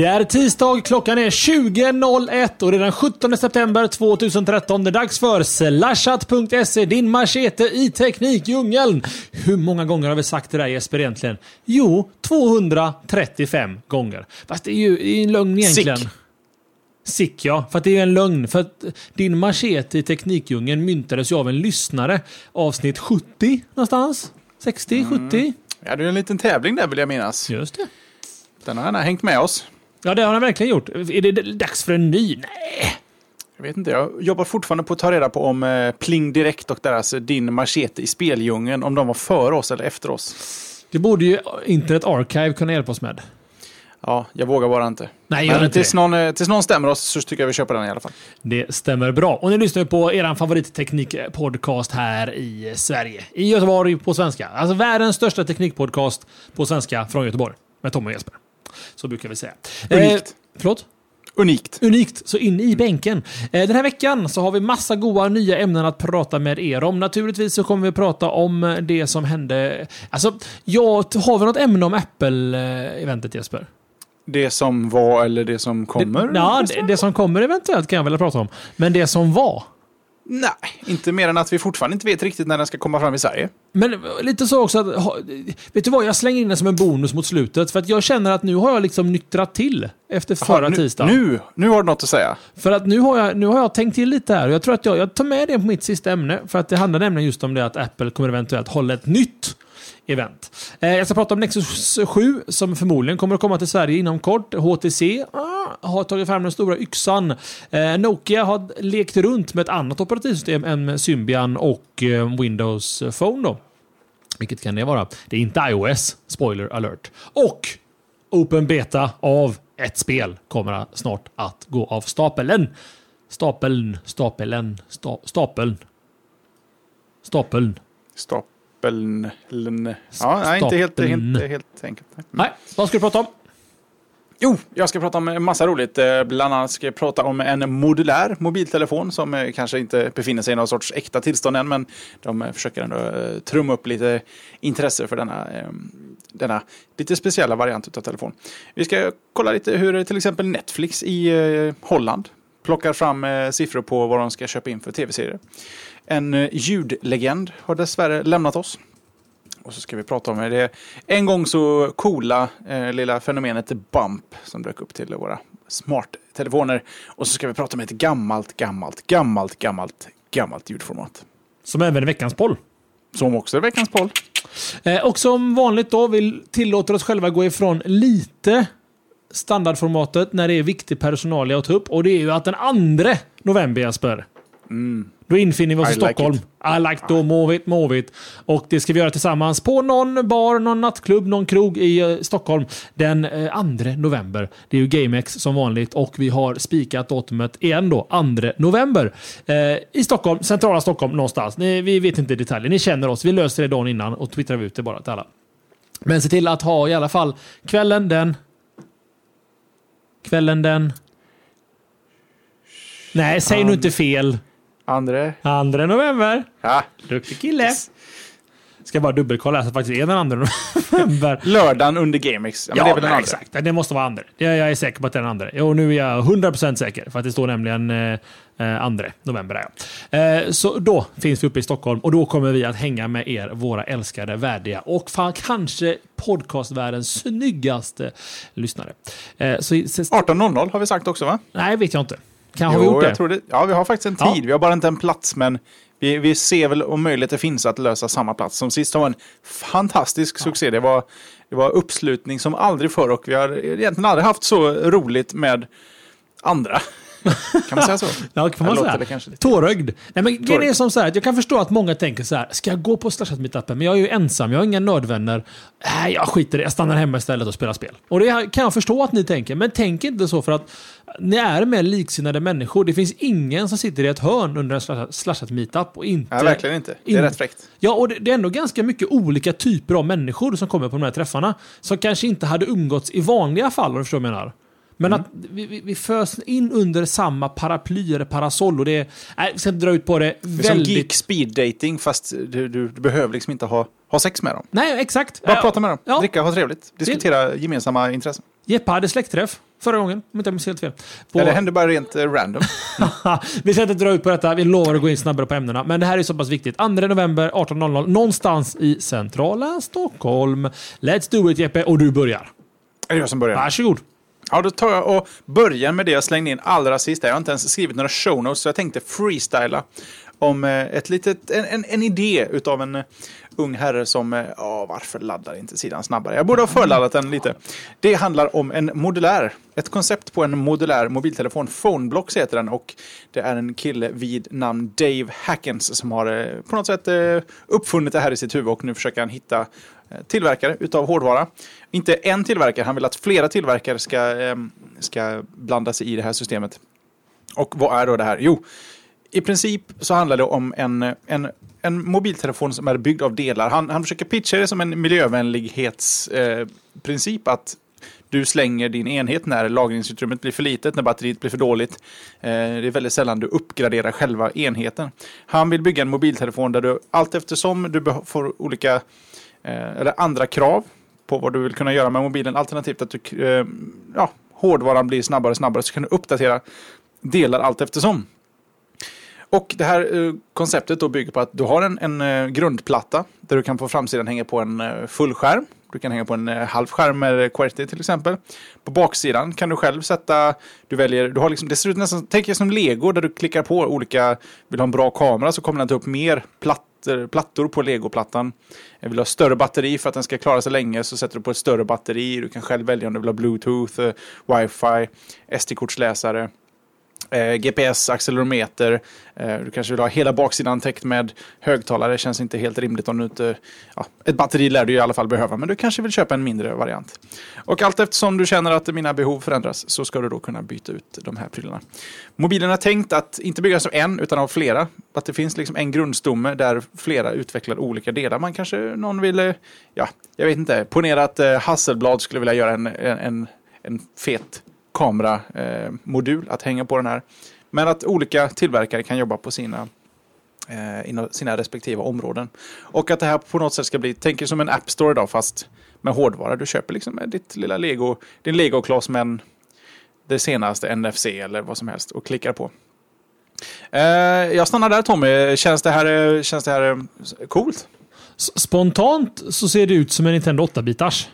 Det är tisdag, klockan är 20.01 och det är den 17 september 2013. Det är dags för slashat.se, din machete i teknikdjungeln. Hur många gånger har vi sagt det där Jesper egentligen? Jo, 235 gånger. Fast det är ju en lögn egentligen. Sick. Sick ja, för att det är en lögn. För att din machete i teknikdjungeln myntades ju av en lyssnare. Avsnitt 70 någonstans. 60, 70. Vi hade ju en liten tävling där vill jag minnas. Just det. Den har gärna hängt med oss. Ja, det har han verkligen gjort. Är det dags för en ny? Nej. Jag vet inte, jag jobbar fortfarande på att ta reda på om eh, Pling Direkt och deras eh, Din Machete i speldjungeln, om de var före oss eller efter oss. Det borde ju Internet Archive kunna hjälpa oss med. Ja, jag vågar bara inte. Nej, gör Men inte tills det. någon, eh, tills någon stämmer oss så tycker jag vi köper den i alla fall. Det stämmer bra. Och ni lyssnar ju på er favoritteknikpodcast här i Sverige. I Göteborg på svenska. Alltså världens största teknikpodcast på svenska från Göteborg. Med Tommy och Jesper. Så brukar vi säga. Unikt. Eh, förlåt? Unikt. Unikt, så in i bänken. Eh, Den här veckan så har vi massa goda nya ämnen att prata med er om. Naturligtvis så kommer vi prata om det som hände... Alltså, ja, har vi något ämne om Apple-eventet Jesper? Det som var eller det som kommer? Det, ja, det, det som kommer eventuellt kan jag väl prata om. Men det som var. Nej, inte mer än att vi fortfarande inte vet riktigt när den ska komma fram i Sverige. Men lite så också att, vet du vad, jag slänger in det som en bonus mot slutet. För att jag känner att nu har jag liksom nyktrat till efter förra nu, tisdagen. Nu, nu har du något att säga. För att nu har, jag, nu har jag tänkt till lite här och jag tror att jag, jag tar med det på mitt sista ämne. För att det handlar nämligen just om det att Apple kommer eventuellt hålla ett nytt event. Eh, jag ska prata om Nexus 7 som förmodligen kommer att komma till Sverige inom kort. HTC ah, har tagit fram den stora yxan. Eh, Nokia har lekt runt med ett annat operativsystem än Symbian och eh, Windows Phone då. Vilket kan det vara? Det är inte iOS, spoiler alert. Och Open Beta av ett spel kommer snart att gå av stapeln. Stapeln, stapeln, sta, stapeln. Stapeln. Stapeln ln. Ja, nej, inte helt, inte helt enkelt. Nej. Nej, vad ska du prata om? Jo, jag ska prata om en massa roligt. Eh, Bland annat ska jag prata om en modulär mobiltelefon som eh, kanske inte befinner sig i någon sorts äkta tillstånd än, men de eh, försöker ändå trumma upp lite intresse för denna, eh, denna lite speciella variant av telefon. Vi ska kolla lite hur till exempel Netflix i Holland plockar fram siffror på vad de ska köpa in för tv-serier. En eh, ljudlegend har dessvärre lämnat oss. Och så ska vi prata om det en gång så coola eh, lilla fenomenet bump som dök upp till våra smarttelefoner. Och så ska vi prata om ett gammalt, gammalt, gammalt, gammalt, gammalt ljudformat. Som även är veckans poll. Som också är veckans poll. Eh, och som vanligt då, vi tillåter oss själva gå ifrån lite standardformatet när det är viktig personal att ta upp. Och det är ju att den 2 november, Jesper, då infinner vi oss i, like Stockholm. it. I like to move it, move it. Och det ska vi göra tillsammans på någon bar, någon nattklubb, någon krog i eh, Stockholm den eh, 2 november. Det är ju GameX som vanligt och vi har spikat datumet igen då, 2 november. Eh, I Stockholm, centrala Stockholm någonstans. Ni, vi vet inte detaljer. Ni känner oss. Vi löser det dagen innan och twittrar ut det bara till alla. Men se till att ha i alla fall kvällen den... Kvällen den... Nej, säg nu inte fel. Andra. 2 november. Ja. Duktig kille. Ska bara dubbelkolla så att det faktiskt är den 2 november. Lördagen under GameX. Ja, men det är väl den andra. exakt. Det måste vara andra. Jag, jag är säker på att det är den andra. Och nu är jag 100% säker. För att det står nämligen eh, eh, 2 november. Där, ja. eh, så då finns vi uppe i Stockholm och då kommer vi att hänga med er, våra älskade, värdiga och fan kanske podcastvärldens snyggaste lyssnare. Eh, så, så, 18.00 har vi sagt också va? nej, vet jag inte. Kan, har vi Jo, jag det? tror det? Ja, vi har faktiskt en Ja. tid. Vi har bara inte en plats, men vi, vi ser väl om möjligt det finns att lösa samma plats. Som sist var en fantastisk succé. Det var, det var uppslutning som aldrig förr och vi har egentligen aldrig haft så roligt med andra. Kan man säga så? Ja, kan man säga. lite. Tårögd. Nej, men grejen är Tårögd. som så här, jag kan förstå att många tänker så här, ska jag gå på Slashat Meetupen? Men jag är ju ensam, jag har inga nördvänner. Nej, jag skiter i det, jag stannar hemma istället och spelar spel. Och det kan jag förstå att ni tänker, men tänk inte så för att ni är mer liksinnade människor. Det finns ingen som sitter i ett hörn under en Slashat- Slashat Meetup och inte... Nej, verkligen inte. Det är in- rätt fräckt. Ja, och det, det är ändå ganska mycket olika typer av människor som kommer på de här träffarna. Som kanske inte hade umgåtts i vanliga fall, om du förstår vad jag menar. Men Mm. att vi, vi, vi förs in under samma paraply eller parasoll och det är... Nej, vi ska inte dra ut på det. Det är som Väldigt... geek speed dating fast du, du, du behöver liksom inte ha, ha sex med dem. Nej, exakt. Bara Ja, prata med dem, ja. dricka, ha trevligt, diskutera gemensamma intressen. Jeppe hade släktträff förra gången, om inte jag minns helt fel. På... Ja, det händer bara rent eh, random. vi ska inte dra ut på detta, vi lovar att gå in snabbare på ämnena. Men det här är så pass viktigt. 2 november 18.00, någonstans i centrala Stockholm. Let's do it Jeppe, och du börjar. Är det jag som börjar? Varsågod. Ja, då tar jag och börjar med det jag slängde in allra sist. Jag har inte ens skrivit några show notes, så jag tänkte freestyla om eh, ett litet, en, en, en idé utav en eh, ung herre som, eh, ja, varför laddar inte sidan snabbare? Jag borde ha förladdat den lite. Det handlar om en modulär, ett koncept på en modulär mobiltelefon. Phoneblocks heter den och det är en kille vid namn Dave Hackens som har på något sätt uppfunnit det här i sitt huvud och nu försöker han hitta Eh, tillverkare utav hårdvara. Inte en tillverkare, han vill att flera tillverkare ska, eh, ska blanda sig i det här systemet. Och vad är då det här? Jo, i princip så handlar det om en, en, en mobiltelefon som är byggd av delar. Han, han försöker pitcha det som en miljövänlighetsprincip. Eh, att du slänger din enhet när lagringsutrymmet blir för litet, när batteriet blir för dåligt. Eh, det är väldigt sällan du uppgraderar själva enheten. Han vill bygga en mobiltelefon där du allt eftersom du får olika Eh, eller andra krav på vad du vill kunna göra med mobilen. Alternativt att du, eh, ja, hårdvaran blir snabbare och snabbare så kan du uppdatera delar allt eftersom. Och det här eh, konceptet då bygger på att du har en, en grundplatta där du kan på framsidan hänga på en full fullskärm. Du kan hänga på en halv skärm med QWERTY till exempel. På baksidan kan du själv sätta, du väljer, du har liksom, det ser ut nästan, tänk dig som lego där du klickar på olika, vill du ha en bra kamera så kommer den ta upp mer plattor, plattor på legoplattan. Vill du ha större batteri för att den ska klara sig länge så sätter du på ett större batteri. Du kan själv välja om du vill ha bluetooth, eh, wifi, SD-kortsläsare. Eh, GPS, accelerometer. Eh, du kanske vill ha hela baksidan täckt med högtalare. Det känns inte helt rimligt om du inte... Ja, ett batteri lär du i alla fall behöva, men du kanske vill köpa en mindre variant. Och allt eftersom du känner att mina behov förändras så ska du då kunna byta ut de här prylarna. Mobilen är tänkt att inte byggas av en, utan av flera. Att det finns liksom en grundstomme där flera utvecklar olika delar. Man kanske, någon vill, eh, ja, jag vet inte, ponera att eh, Hasselblad skulle vilja göra en, en, en, en fet kameramodul eh, att hänga på den här. Men att olika tillverkare kan jobba på sina, eh, inom sina respektive områden. Och att det här på något sätt ska bli, tänk er som en App Store idag fast med hårdvara. Du köper liksom ditt lilla Lego, din Lego-kloss med en, det senaste NFC eller vad som helst och klickar på. Eh, jag stannar där Tommy. Känns det här, eh, känns det här eh, coolt? S- Spontant så ser det ut som en Nintendo 8-bitars.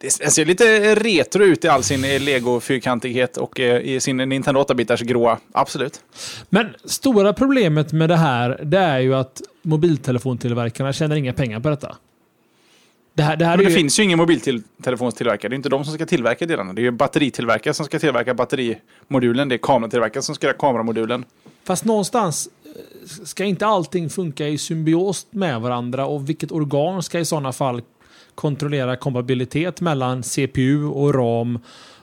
Det ser lite retro ut i all sin eh, Lego-fyrkantighet och eh, i sin Nintendo 8-bitars gråa. Absolut. Men stora problemet med det här, det är ju att mobiltelefontillverkarna tjänar inga pengar på detta. Det här, det här det ju... finns ju ingen mobiltelefonstillverkare. Det är inte de som ska tillverka delarna. Det är ju batteritillverkare som ska tillverka batterimodulen. Det är kameratillverkare som ska göra kameramodulen. Fast någonstans eh, ska inte allting funka i symbios med varandra och vilket organ ska i sådana fall kontrollera kompatibilitet mellan CPU och RAM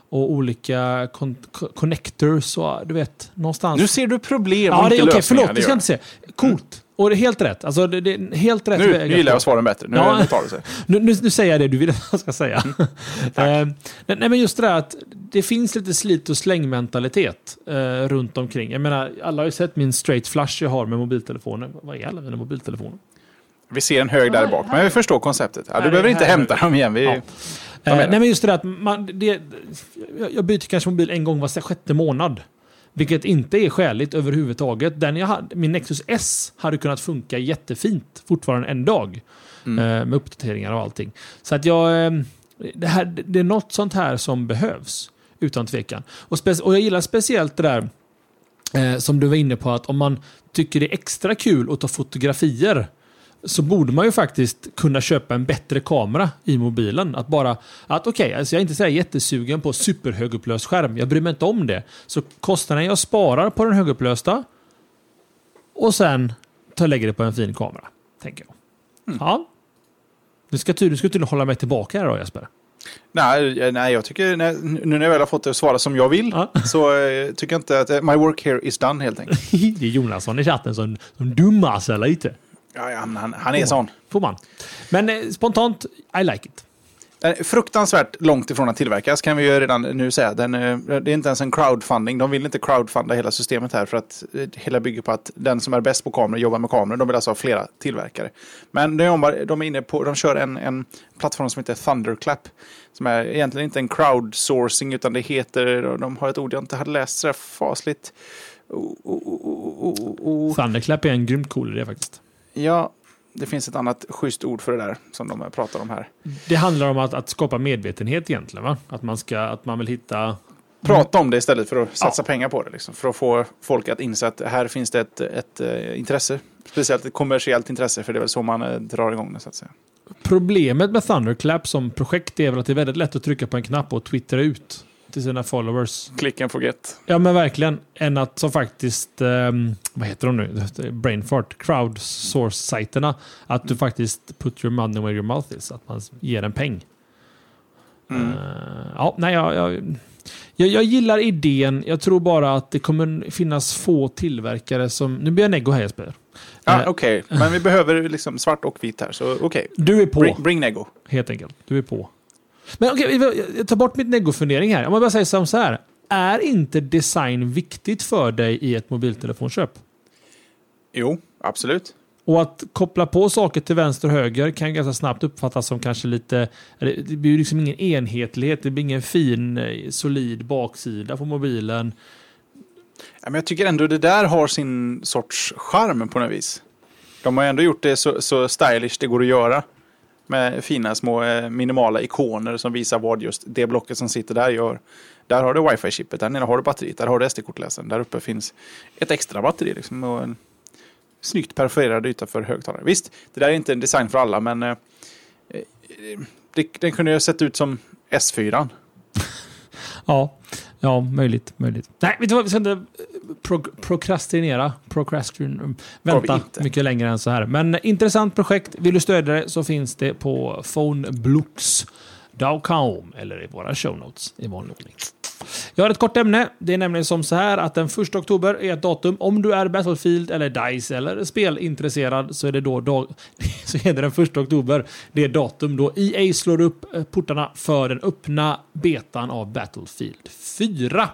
och olika con co- connectors och du vet, någonstans. Nu ser du problem och ja, inte okej. lösningar. Förlåt, det ska inte säga. Coolt. Och det är helt rätt. Alltså, det, är helt rätt Nu, väg nu gillar jag svaren bättre. Nu, Ja. tar det sig. Nu, nu, nu säger jag det du vill att jag ska säga. Mm. Eh, nej, men just det där att det finns lite slit och slängmentalitet eh, runt omkring. Jag menar, alla har ju sett min straight flush jag har med mobiltelefonen. Vad är alla mina mobiltelefoner? Vi ser en hög där bak, men vi förstår konceptet. Ja, Nej, du behöver inte hämta dem igen. Vi, Ja. Eh, nej, men just det där att man, det, jag- byter kanske mobil en gång var sjätte månad. Vilket inte är skäligt överhuvudtaget. Den jag hade, min Nexus S hade kunnat funka jättefint fortfarande en dag. Mm. Eh, med uppdateringar och allting. Så att jag... eh, Det, här, det är något sånt här som behövs. Utan tvekan. Och, och jag gillar speciellt det där eh, som du var inne på att om man tycker det är extra kul att ta fotografier så borde man ju faktiskt kunna köpa en bättre kamera i mobilen. Att bara, att okej, okay, alltså jag är inte så jättesugen på superhögupplöst skärm. Jag bryr mig inte om det. Så kostnaden jag sparar på den högupplösta och sen tar och lägger det på en fin kamera. Tänker jag. Mm. Ja. Du ska tydligen hålla mig tillbaka här då Jesper. Nej, eh, nej, jag tycker när, nu när jag väl har fått det svara som jag vill ja. så eh, tycker jag inte att eh, my work here is done helt enkelt. det är Jonasson i chatten som, som dummar sig lite. Ja, ja han, han är sån. Får man. Men eh, spontant, I like it. Är fruktansvärt långt ifrån att tillverkas kan vi ju redan nu säga. Den, det är inte ens en crowdfunding. De vill inte crowdfunda hela systemet här för att hela bygger på att den som är bäst på kameror jobbar med kameror. De vill alltså ha flera tillverkare. Men de, jobbar, de, är inne på, de kör en, en plattform som heter Thunderclap. Som är egentligen inte en crowdsourcing utan det heter, de har ett ord jag inte hade läst så fasligt. Oh, oh, oh, Thunderclap är en grymt cool idé faktiskt. Ja, det finns ett annat schysst ord för det där som de pratar om här. Det handlar om att, att skapa medvetenhet egentligen, va? Att man, ska, att man vill hitta... Prata om det istället för att satsa ja. pengar på det. Liksom, för att få folk att inse att här finns det ett, ett, uh, intresse. Speciellt ett kommersiellt intresse, för det är väl så man uh, drar igång det. Så att säga. Problemet med Thunderclap som projekt är väl att det är väldigt lätt att trycka på en knapp och twittra ut till sina followers. Click and forget. Ja, men verkligen. Än att som faktiskt, um, vad heter de nu? Brainfart, crowdsource-sajterna. Att du faktiskt put your money where your mouth is. Att man ger en peng. Mm. Uh, ja, nej, jag, jag, jag, jag, gillar idén. Jag tror bara att det kommer finnas få tillverkare som... Nu blir jag neggo här Jesper. Ja, uh, Okej, okay. men vi behöver liksom svart och vitt här. Så okej. Okay. Du är på. Bring, bring nego. Helt enkelt. Du är på. Men okej, okay, jag tar bort mitt negofundering här. Om man bara säger som så här. Är inte design viktigt för dig i ett mobiltelefonköp? Jo, absolut. Och att koppla på saker till vänster och höger kan ganska snabbt uppfattas som kanske lite... Det blir liksom ingen enhetlighet, det blir ingen fin, eh, solid baksida på mobilen. men jag tycker ändå det där har sin sorts charm på något vis. De har ändå gjort det så, så stylish det går att göra. Med fina små eh, minimala ikoner som visar vad just det blocket som sitter där gör. Där har du wifi-chippet, där nere har du batteriet, där har du SD-kortläsaren. Där uppe finns ett extra batteri liksom, och en snyggt perforerad yta för högtalare. Visst, det där är inte en design för alla, men eh, eh det, den kunde ju ha sett ut som S4. ja, Ja, möjligt. möjligt. Nej, vet du vad? Vi ska inte eh, pro prokrastinera. Procrastin vänta mycket längre än så här. Men intressant projekt. Vill du stödja det så finns det på phoneblux.com eller i våra show notes i vanlig ordning. Jag har ett kort ämne. Det är nämligen som så här att den 1 oktober är ett datum. Om du är Battlefield eller DICE eller spelintresserad så är det då dag, så är det den 1 oktober. Det är datum då EA slår upp eh, portarna för den öppna betan av Battlefield 4.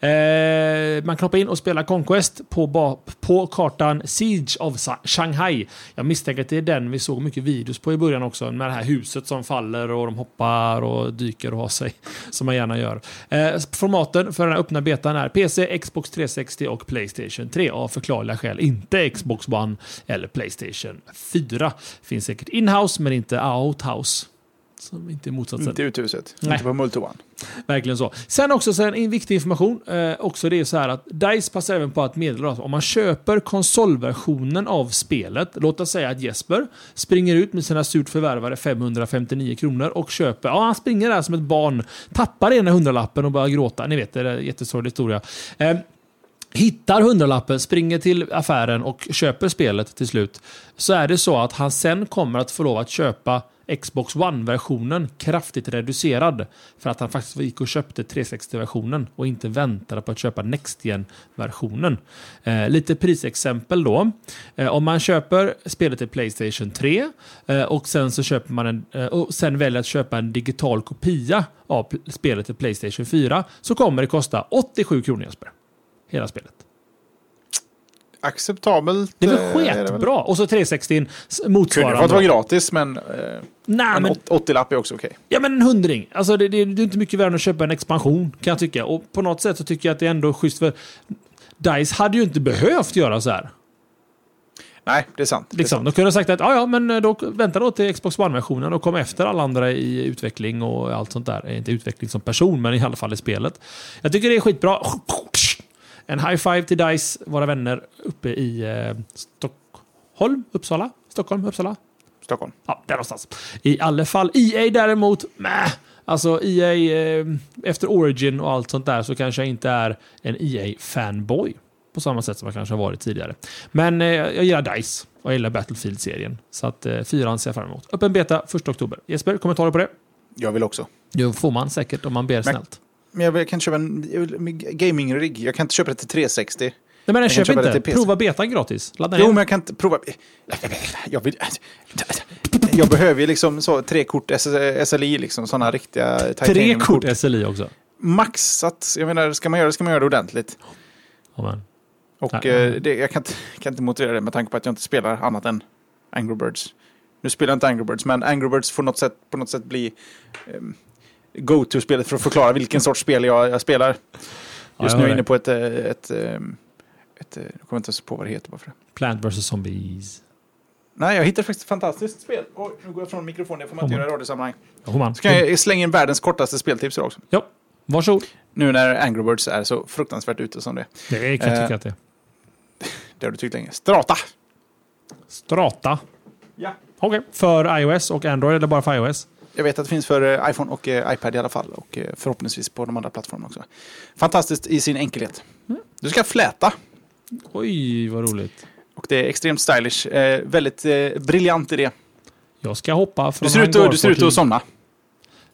Eh, man hoppa in och spela Conquest på, på kartan Siege of Shanghai. Jag misstänker att det är den vi såg mycket videos på i början också. Med det här huset som faller och de hoppar och dyker och har sig. Som man gärna gör. Eh, formaten för den här öppna betan är PC, Xbox 360 och Playstation 3. Av förklarliga skäl inte Xbox One eller Playstation 4. Finns säkert inhouse men inte outhouse. Som inte är motsatsen. Inte uthuset. Nej. Inte på Multione. Verkligen så. Sen också så en viktig information. Eh, också det är så här att DICE passar även på att meddela att om man köper konsolversionen av spelet. Låt oss säga att Jesper springer ut med sina surt förvärvade 559 kronor och köper. Ja, han springer där som ett barn. Tappar ena hundralappen och börjar gråta. Ni vet, det är en jättesorglig historia. Eh, hittar hundralappen, springer till affären och köper spelet till slut. Så är det så att han sen kommer att få lov att köpa Xbox One-versionen kraftigt reducerad. För att han faktiskt gick och köpte 360-versionen och inte väntade på att köpa Next versionen eh, Lite prisexempel då. Eh, om man köper spelet till Playstation 3 eh, och sen så köper man en, eh, och sen väljer att köpa en digital kopia av spelet till Playstation 4 så kommer det kosta 87 kronor Jesper. Hela spelet acceptabelt. Det är väl sketbra. Och så 360 motsvarande. Kunde fått vara gratis, men, eh, en men 80-lapp är också okej. Okay. Ja, men en hundring. Alltså, det, det, det är inte mycket värre än att köpa en expansion, kan jag tycka. Och på något sätt så tycker jag att det är ändå schysst, för DICE hade ju inte behövt göra så här. Nej, det är sant. Liksom, är sant. De kunde ha sagt att ja, ja, men eh, då, vänta då till Xbox One-versionen och kom efter alla andra i utveckling och allt sånt där. Inte utveckling som person, men i alla fall i spelet. Jag tycker det är skitbra. En high five till DICE, våra vänner uppe i eh, Stockholm, Uppsala. Stockholm, Uppsala? Stockholm. Ja, där någonstans. I alla fall. EA däremot, mäh. Alltså EA, eh, efter Origin och allt sånt där så kanske jag inte är en EA-fanboy. På samma sätt som jag kanske har varit tidigare. Men eh, jag gillar DICE och jag gillar Battlefield-serien. Så att eh, fyran ser jag fram emot. Öppen beta 1 oktober. Jesper, kommentarer på det? Jag vill också. Det får man säkert om man ber Men- snällt. Men jag kan inte köpa en gaming-rigg. Jag kan inte köpa det till 360. Nej men kan köp köpa det inte. PC. Prova betan gratis. Ladda Jo, ner. men jag kan inte prova. Jag, vill... jag behöver ju liksom så, tre kort SLI, liksom, sådana riktiga Tre kort SLI också. Maxat. Jag menar, ska man göra det ska man göra det ordentligt. Men. Och eh, det, jag kan inte, kan inte motivera det med tanke på att jag inte spelar annat än Angry Birds. Nu spelar jag inte Angry Birds, men Angry Birds får något sätt, på något sätt bli um, go-to-spelet för att förklara vilken sorts spel jag, jag spelar. Ja, Just jag nu är jag inne på ett, eh, ett, ehm, ett, eh, jag kommer inte ens på vad det heter bara för det. Plant vs Zombies. Nej, jag hittade faktiskt ett fantastiskt spel. Oj, nu går jag från mikrofonen, det får man inte göra i radiosammanhang. Ja. Så kan jag slänga in världens kortaste speltips idag också. Ja, varsågod. Nu när Angry Birds är så fruktansvärt ute som det. Det kan jag Eh. tycka att det är. Det har du tyckt länge. Strata! Strata. Ja. Okej. För iOS och Android eller bara för iOS? Jag vet att det finns för eh, iPhone och eh, iPad i alla fall. Och eh, förhoppningsvis på de andra plattformarna också. Fantastiskt i sin enkelhet. Du ska fläta. Oj, vad roligt. Och det är extremt stylish. Eh, väldigt eh, briljant idé. Jag ska hoppa från Du ser, ut du ser ut att somna.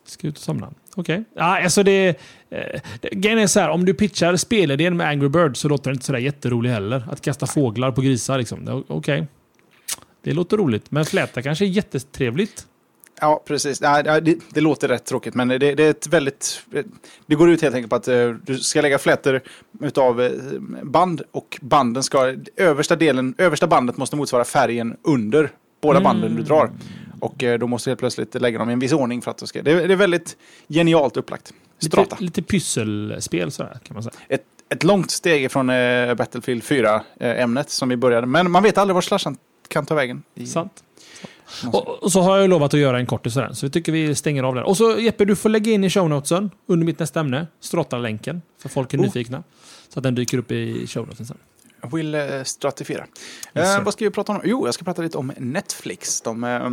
Ska ut och somna. Okej. Ja, alltså det... Eh, det- grejen är så här, om du pitchar spelidén med Angry Birds så låter det inte sådär jätterolig heller. Att kasta fåglar på grisar liksom. Det- Okej. Det låter roligt. Men fläta kanske är jättetrevligt. Ja, precis. Ja, det, det låter rätt tråkigt, men det, det är ett väldigt... Det går ut helt enkelt på att eh, du ska lägga flätor utav eh, band och banden ska... Översta delen, översta bandet måste motsvara färgen under båda banden du drar. Och eh, då måste du helt plötsligt lägga dem i en viss ordning för att du ska... Det, är- det är väldigt genialt upplagt. Strata. Lite, lite pysselspel sådär kan man säga. Ett, ett långt steg från Battlefield 4-ämnet som vi började. Men man vet aldrig var slashan kan ta vägen. I, Sant. Och, och så har jag ju lovat att göra en kortis sådär, så vi tycker vi stänger av där. Och så Jeppe, du får lägga in i show notesen under mitt nästa ämne, Strata-länken, för folk är Oh. nyfikna. Så att den dyker upp i show notesen sen. Will eh, stratifiera. Yes, eh, vad ska vi prata om? Jo, jag ska prata lite om Netflix. De, eh,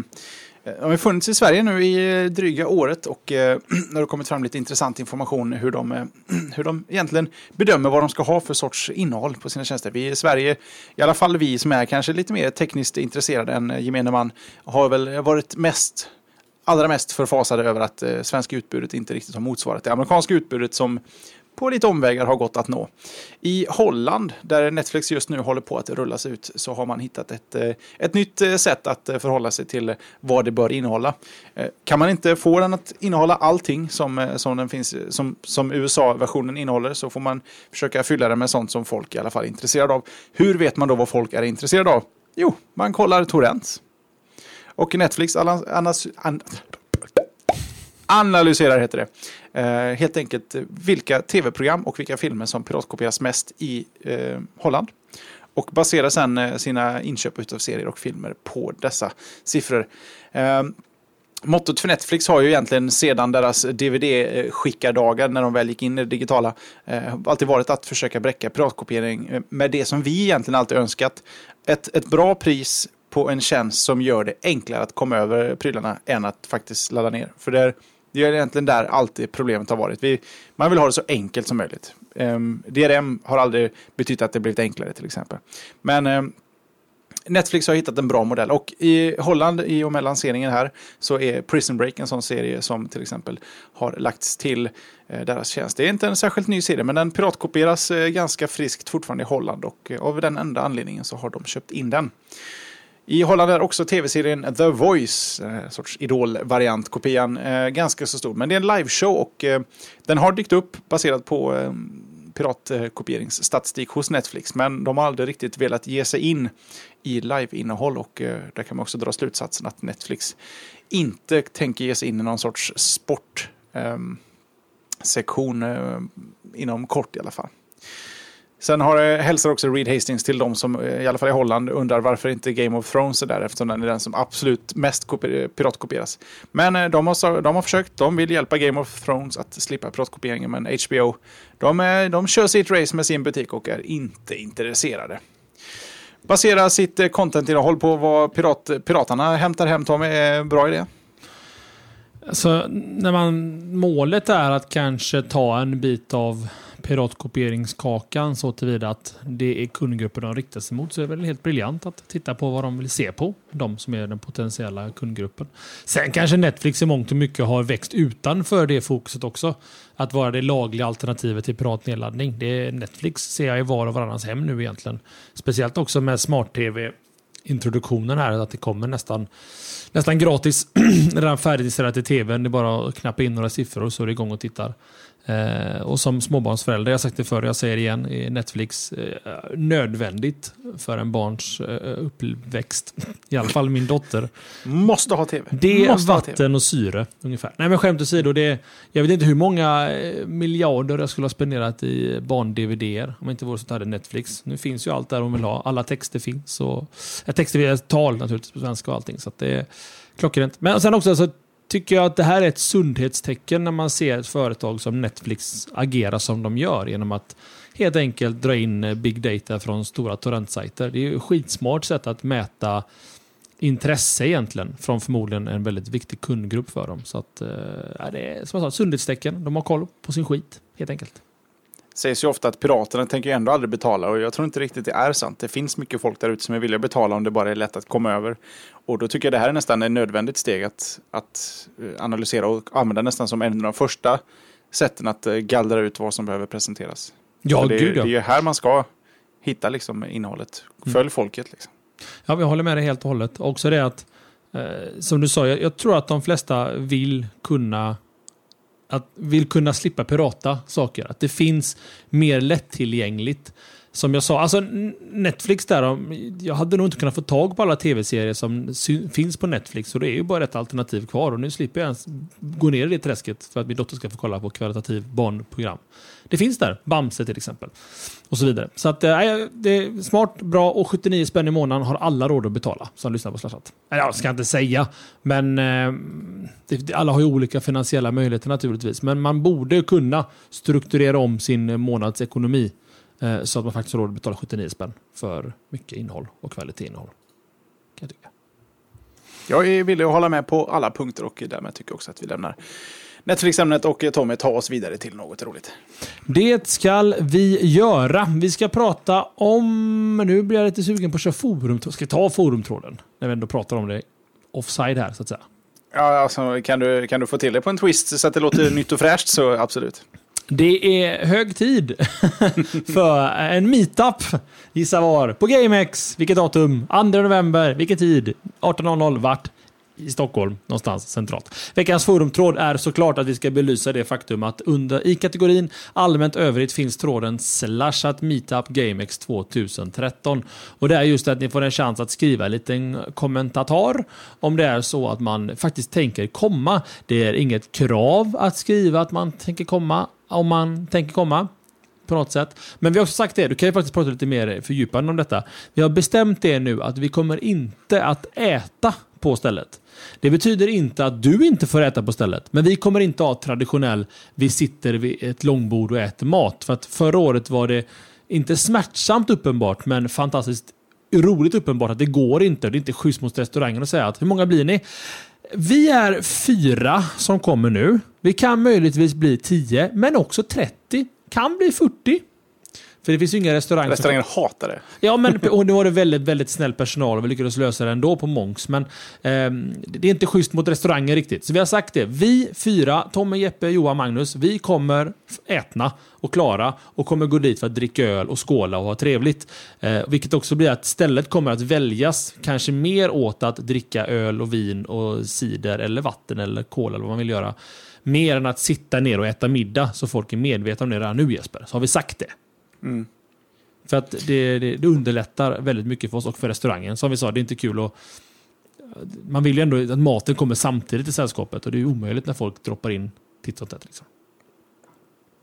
de har funnits i Sverige nu i eh, dryga året och eh, det har kommit fram lite intressant information hur de, hur de egentligen bedömer vad de ska ha för sorts innehåll på sina tjänster. Vi i Sverige, i alla fall vi som är kanske lite mer tekniskt intresserade än gemene man, har väl varit mest allra mest förfasade över att eh, svenska utbudet inte riktigt har motsvarat det amerikanska utbudet som på lite omvägar har gått att nå. I Holland, där Netflix just nu håller på att rullas ut, så har man hittat ett, eh, ett nytt eh, sätt att eh, förhålla sig till vad det bör innehålla. Kan man inte få den att innehålla allting som, som, den finns, som, som USA-versionen innehåller så får man försöka fylla den med sånt som folk i alla fall är intresserade av. Hur vet man då vad folk är intresserade av? Jo, man kollar torrents. Och Netflix annars... annars analyserar, heter det. Eh, helt enkelt vilka tv-program och vilka filmer som piratkopieras mest i eh, Holland. Och baserar sedan eh, sina inköp av serier och filmer på dessa siffror. Eh, Mottot för Netflix har ju egentligen sedan deras DVD-skickardagar eh, när de väl gick in i det digitala eh, alltid varit att försöka bräcka piratkopiering eh, med det som vi egentligen alltid önskat. Ett, ett bra pris på en tjänst som gör det enklare att komma över prylarna än att faktiskt ladda ner. För det är, det är egentligen där alltid problemet har varit. Vi, man vill ha det så enkelt som möjligt. Ehm, um, DRM har aldrig betytt att det blivit enklare till exempel. Men um, Netflix har hittat en bra modell och i Holland i och med lanseringen här så är Prison Break en sån serie som till exempel har lagts till eh, deras tjänst. Det är inte en särskilt ny serie men den piratkopieras eh, ganska friskt fortfarande i Holland och eh, av den enda anledningen så har de köpt in den. I Holland är också tv-serien The Voice, en sorts idol-variant, kopian, eh, ganska så stor. Men det är en liveshow och eh, den har dykt upp baserat på piratkopieringsstatistik hos Netflix. Men de har aldrig riktigt velat ge sig in i live-innehåll och där kan man också dra slutsatsen att Netflix inte tänker ge sig in i någon sorts sportsektion ehm, inom kort i alla fall. Sen har, hälsar också Reed Hastings till de som, eh, i alla fall i Holland, undrar varför inte Game of Thrones är där eftersom den är den som absolut mest piratkopieras. Men eh, de har, de har försökt, de vill hjälpa Game of Thrones att slippa piratkopieringen men HBO, de, eh, de kör sitt race med sin butik och är inte intresserade. basera sitt content-innehåll på vad pirat, piraterna hämtar hem, Tommy, är bra idé? Alltså, när man, målet är att kanske ta en bit av piratkopieringskakan så tillvida att det är kundgrupper de riktar sig mot så är det väl helt briljant att titta på vad de vill se på. De som är den potentiella kundgruppen. Sen kanske Netflix i mångt och mycket har växt utanför det fokuset också. Att vara det lagliga alternativet till piratnedladdning. Det är Netflix ser jag i var och varannans hem nu egentligen. Speciellt också med smart-tv introduktionen här, att det kommer nästan, nästan gratis redan färdiginstallerat i tvn. Det är bara att knappa in några siffror och så är det igång och tittar. Eh, och som småbarnsförälder, jag har sagt det förr, jag säger det igen, är Netflix eh, nödvändigt för en barns eh, uppväxt. I alla fall min dotter. Måste ha tv. Det Måste vatten TV. och syre ungefär. Nej men skämt åsido, det, jag vet inte hur många eh, miljarder jag skulle ha spenderat i barn-DVD om jag inte vore så att hade Netflix. Nu finns ju allt där de vill ha. Alla texter finns. Och, ja, texter via tal naturligtvis på svenska och allting. Så det är klockrent. Men sen också så tycker jag att det här är ett sundhetstecken när man ser ett företag som Netflix agera som de gör genom att helt enkelt dra in eh, big data från stora torrentsajter. Det är ju ett skitsmart sätt att mäta intresse egentligen från förmodligen en väldigt viktig kundgrupp för dem. Så att, eh, det är som jag sa, ett sundhetstecken. De har koll på sin skit helt enkelt sägs ju ofta att piraterna tänker ju ändå aldrig betala och jag tror inte riktigt det är sant. Det finns mycket folk där ute som är villiga att betala om det bara är lätt att komma över. Och då tycker jag det här är nästan ett nödvändigt steg att, att eh, analysera och använda nästan som en av de första sätten att eh, gallra ut vad som behöver presenteras. Ja, det, gud ja. det är ju här man ska hitta liksom innehållet. Följ folket liksom. Ja, jag håller med dig helt och hållet. Också det att, eh, som du sa, jag, jag tror att de flesta vill kunna att vill kunna slippa pirata saker. Att det finns mer lättillgängligt. Som jag sa, alltså Netflix där, jag hade nog inte kunnat få tag på alla tv-serier som finns på Netflix. Så det är ju bara ett alternativ kvar. Och nu slipper jag ens gå ner i det träsket för att min dotter ska få kolla på kvalitativ barnprogram. Det finns där, Bamse till exempel. Och så vidare. Så att, äh, det är smart, bra och 79 spänn i månaden har alla råd att betala som lyssnar på Slashat. Eller Jag ska inte säga, men äh, det, alla har ju olika finansiella möjligheter naturligtvis. Men man borde kunna strukturera om sin månadsekonomi så att man faktiskt har råd att betala 79 spänn för mycket innehåll och kvalitetsinnehåll. Kan jag tycka. Jag är villig att hålla med på alla punkter och därmed tycker jag också att vi lämnar Netflix-ämnet och eh, Tommy tar oss vidare till något roligt. Det ska vi göra. Vi ska prata om... Nu blir jag lite sugen på att köra forumtråden. Ska vi ta forumtråden? När vi ändå pratar om det offside här, så att säga. Ja, alltså, kan, du, kan du få till det på en twist så att det låter nytt och fräscht så absolut. Det är hög tid för en meetup. Gissa var. På GameX. Vilket datum? 2 november. Vilken tid? 18.00. Vart? I Stockholm, någonstans centralt. Veckans forumtråd är såklart att vi ska belysa det faktum att under, i kategorin allmänt övrigt finns tråden slashat meetup GameX 2013. Och det är just att ni får en chans att skriva en liten kommentator om det är så att man faktiskt tänker komma. Det är inget krav att skriva att man tänker komma om man tänker komma på något sätt. Men vi har också sagt det, du kan ju faktiskt prata lite mer fördjupande om detta. Vi har bestämt det nu att vi kommer inte att äta på stället. Det betyder inte att du inte får äta på stället, men vi kommer inte ha traditionell, vi sitter vid ett långbord och äter mat. För att förra året var det inte smärtsamt uppenbart, men fantastiskt roligt uppenbart att det går inte. Det är inte schysst mot restaurangen att säga att hur många blir ni? Vi är fyra som kommer nu. Vi kan möjligtvis bli tio, men också 30. Kan bli 40. För det finns ju inga restauranger som... Restaurangen hatar det. Ja, men och det var det väldigt, väldigt snäll personal och vi lyckades lösa det ändå på Monks. Men ehm, det är inte schysst mot restauranger riktigt. Så vi har sagt det. Vi fyra, Tommy, Jeppe, Johan, Magnus, vi kommer ätna och klara och kommer gå dit för att dricka öl och skåla och ha trevligt. Eh, vilket också blir att stället kommer att väljas kanske mer åt att dricka öl och vin och cider eller vatten eller cola eller vad man vill göra. Mer än att sitta ner och äta middag så folk är medvetna om det redan nu Jesper. Så har vi sagt det. För att det, det, det underlättar väldigt mycket för oss och för restaurangen. Som vi sa, det är inte kul att... Man vill ju ändå att maten kommer samtidigt i sällskapet och det är omöjligt när folk droppar in titt och tätt. Liksom.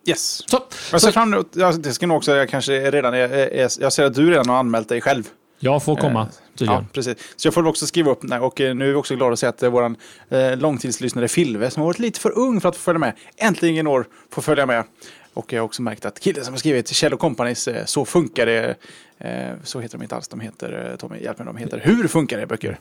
Yes. Så, Jag ser fram emot, jag, det ska nog också, jag kanske redan, är, är, jag ser att du redan har anmält dig själv. Jag får komma, tydligen. Ja, precis. Så jag får också skriva upp, och eh, nu är vi också glada att se att eh, vår eh, långtidslyssnare Filve, som har varit lite för ung för att få följa med, äntligen år får följa med. Och jag har också märkt att killen som har skrivit Kjell Companys eh, Så funkar det, eh, så heter de inte alls, de heter, eh, Tommy, hjälp mig, de heter Hur funkar det böcker?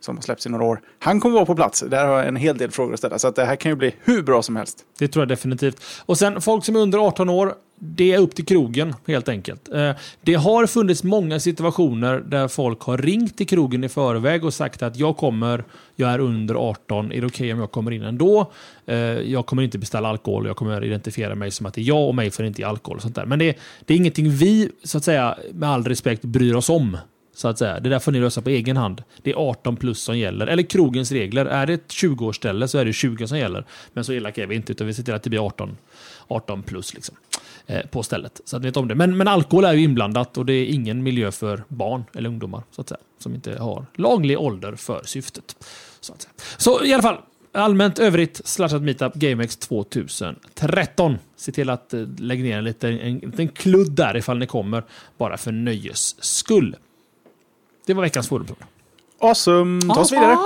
Som har släppts i några år. Han kommer vara på plats, där har jag en hel del frågor att ställa. Så att det här kan ju bli hur bra som helst. Det tror jag definitivt. Och sen folk som är under 18 år, det är upp till krogen helt enkelt. Eh, det har funnits många situationer där folk har ringt till krogen i förväg och sagt att jag kommer, jag är under 18, är det okej om jag kommer in ändå? Eh, jag kommer inte beställa alkohol, jag kommer identifiera mig som att det är jag och mig för inte ge alkohol och sånt där. Men det, det är ingenting vi, så att säga, med all respekt bryr oss om. Så att säga. Det där får ni lösa på egen hand. Det är 18 plus som gäller. Eller krogens regler. Är det ett 20-årsställe så är det 20 som gäller. Men så elaka är vi inte, utan vi ser till att det blir 18, 18 plus liksom, eh, på stället. Så att ni vet om det. Men, men alkohol är ju inblandat och det är ingen miljö för barn eller ungdomar så att säga, som inte har laglig ålder för syftet. Så, att säga. så i alla fall, allmänt övrigt slashat meetup GameX 2013. Se till att eh, lägga ner en liten, en liten kludd där ifall ni kommer, bara för nöjes skull. Det var veckans forumpråd. Awesome! Ta oss vidare.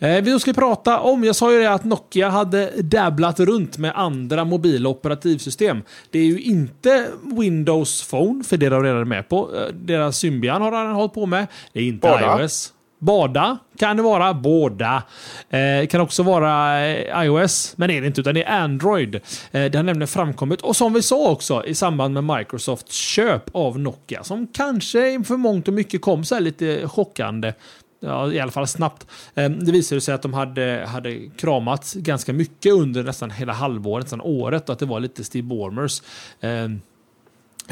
Eh, vi ska prata om, jag sa ju det att Nokia hade dabblat runt med andra mobila operativsystem. Det är ju inte Windows Phone, för det är de redan med på. Eh, Deras Symbian har de hållit på med. Det är inte Båda. iOS. Bada kan det vara. Båda. Eh, kan också vara eh, iOS, men det är det inte, utan det är Android. Eh, det har nämligen framkommit. Och som vi sa också i samband med Microsofts köp av Nokia, som kanske för mångt och mycket kom så här lite chockande. Ja, i alla fall snabbt. Eh, Det visade sig att de hade, hade kramats ganska mycket under nästan hela halvåret, nästan året. Och att det var lite Steve Bormers eh,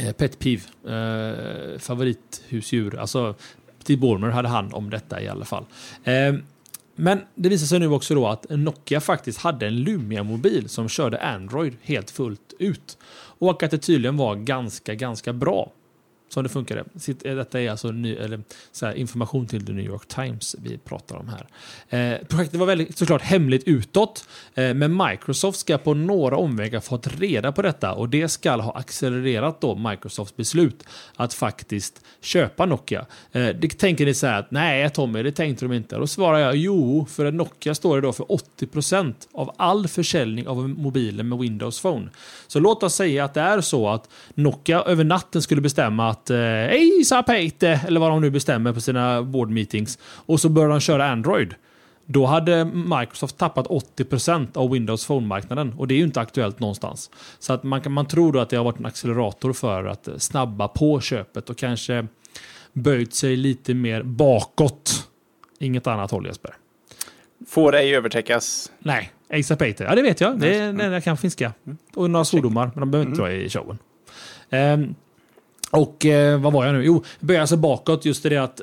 eh, pet peeve, eh, favorithusdjur. Alltså, Steve Ballmer hade hand om detta i alla fall. Ehm, men det visar sig nu också då att Nokia faktiskt hade en Lumia-mobil som körde Android helt fullt ut. Och att det tydligen var ganska, ganska bra som det funkade. Eh, detta är alltså ny, eller, så här, information till The New York Times vi pratar om här. Eh, projektet var väldigt, såklart hemligt utåt, eh, men Microsoft ska på några omvägar fått reda på detta och det ska ha accelererat då Microsofts beslut att faktiskt köpa Nokia. Eh, det tänker ni så här att nej Tommy, det tänkte de inte. Då svarar jag jo, för att Nokia står det då för 80% av all försäljning av mobiler med Windows Phone. Så låt oss säga att det är så att Nokia över natten skulle bestämma att eh, hej Peite, eller vad de nu bestämmer på sina board meetings, och så börjar de köra Android. Då hade Microsoft tappat 80% av Windows Phone-marknaden och det är ju inte aktuellt någonstans. Så att man, kan, man tror då att det har varit en accelerator för att eh, snabba på köpet och kanske böjt sig lite mer bakåt. Inget annat håll Jesper. Får ej övertäckas. Nej, Peter. Ja, det vet jag. Det är den jag kan finska. Och några svordomar, men de behöver inte vara i showen. Ehm, och eh, vad var jag nu? Jo, jag börjar alltså bakåt just det att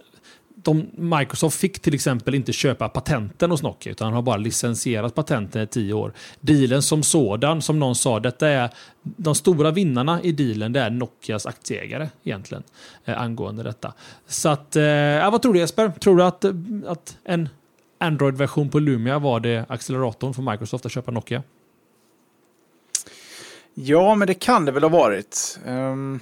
de, Microsoft fick till exempel inte köpa patenten hos Nokia utan har bara licensierat patenten i tio år. Dealen som sådan, som någon sa, detta är de stora vinnarna i dealen, det är Nokias aktieägare egentligen eh, angående detta. Så att, eh, ja, vad tror du Jesper? Tror du att, att en Android-version på Lumia var det acceleratorn för Microsoft att köpa Nokia? Ja, men det kan det väl ha varit. Um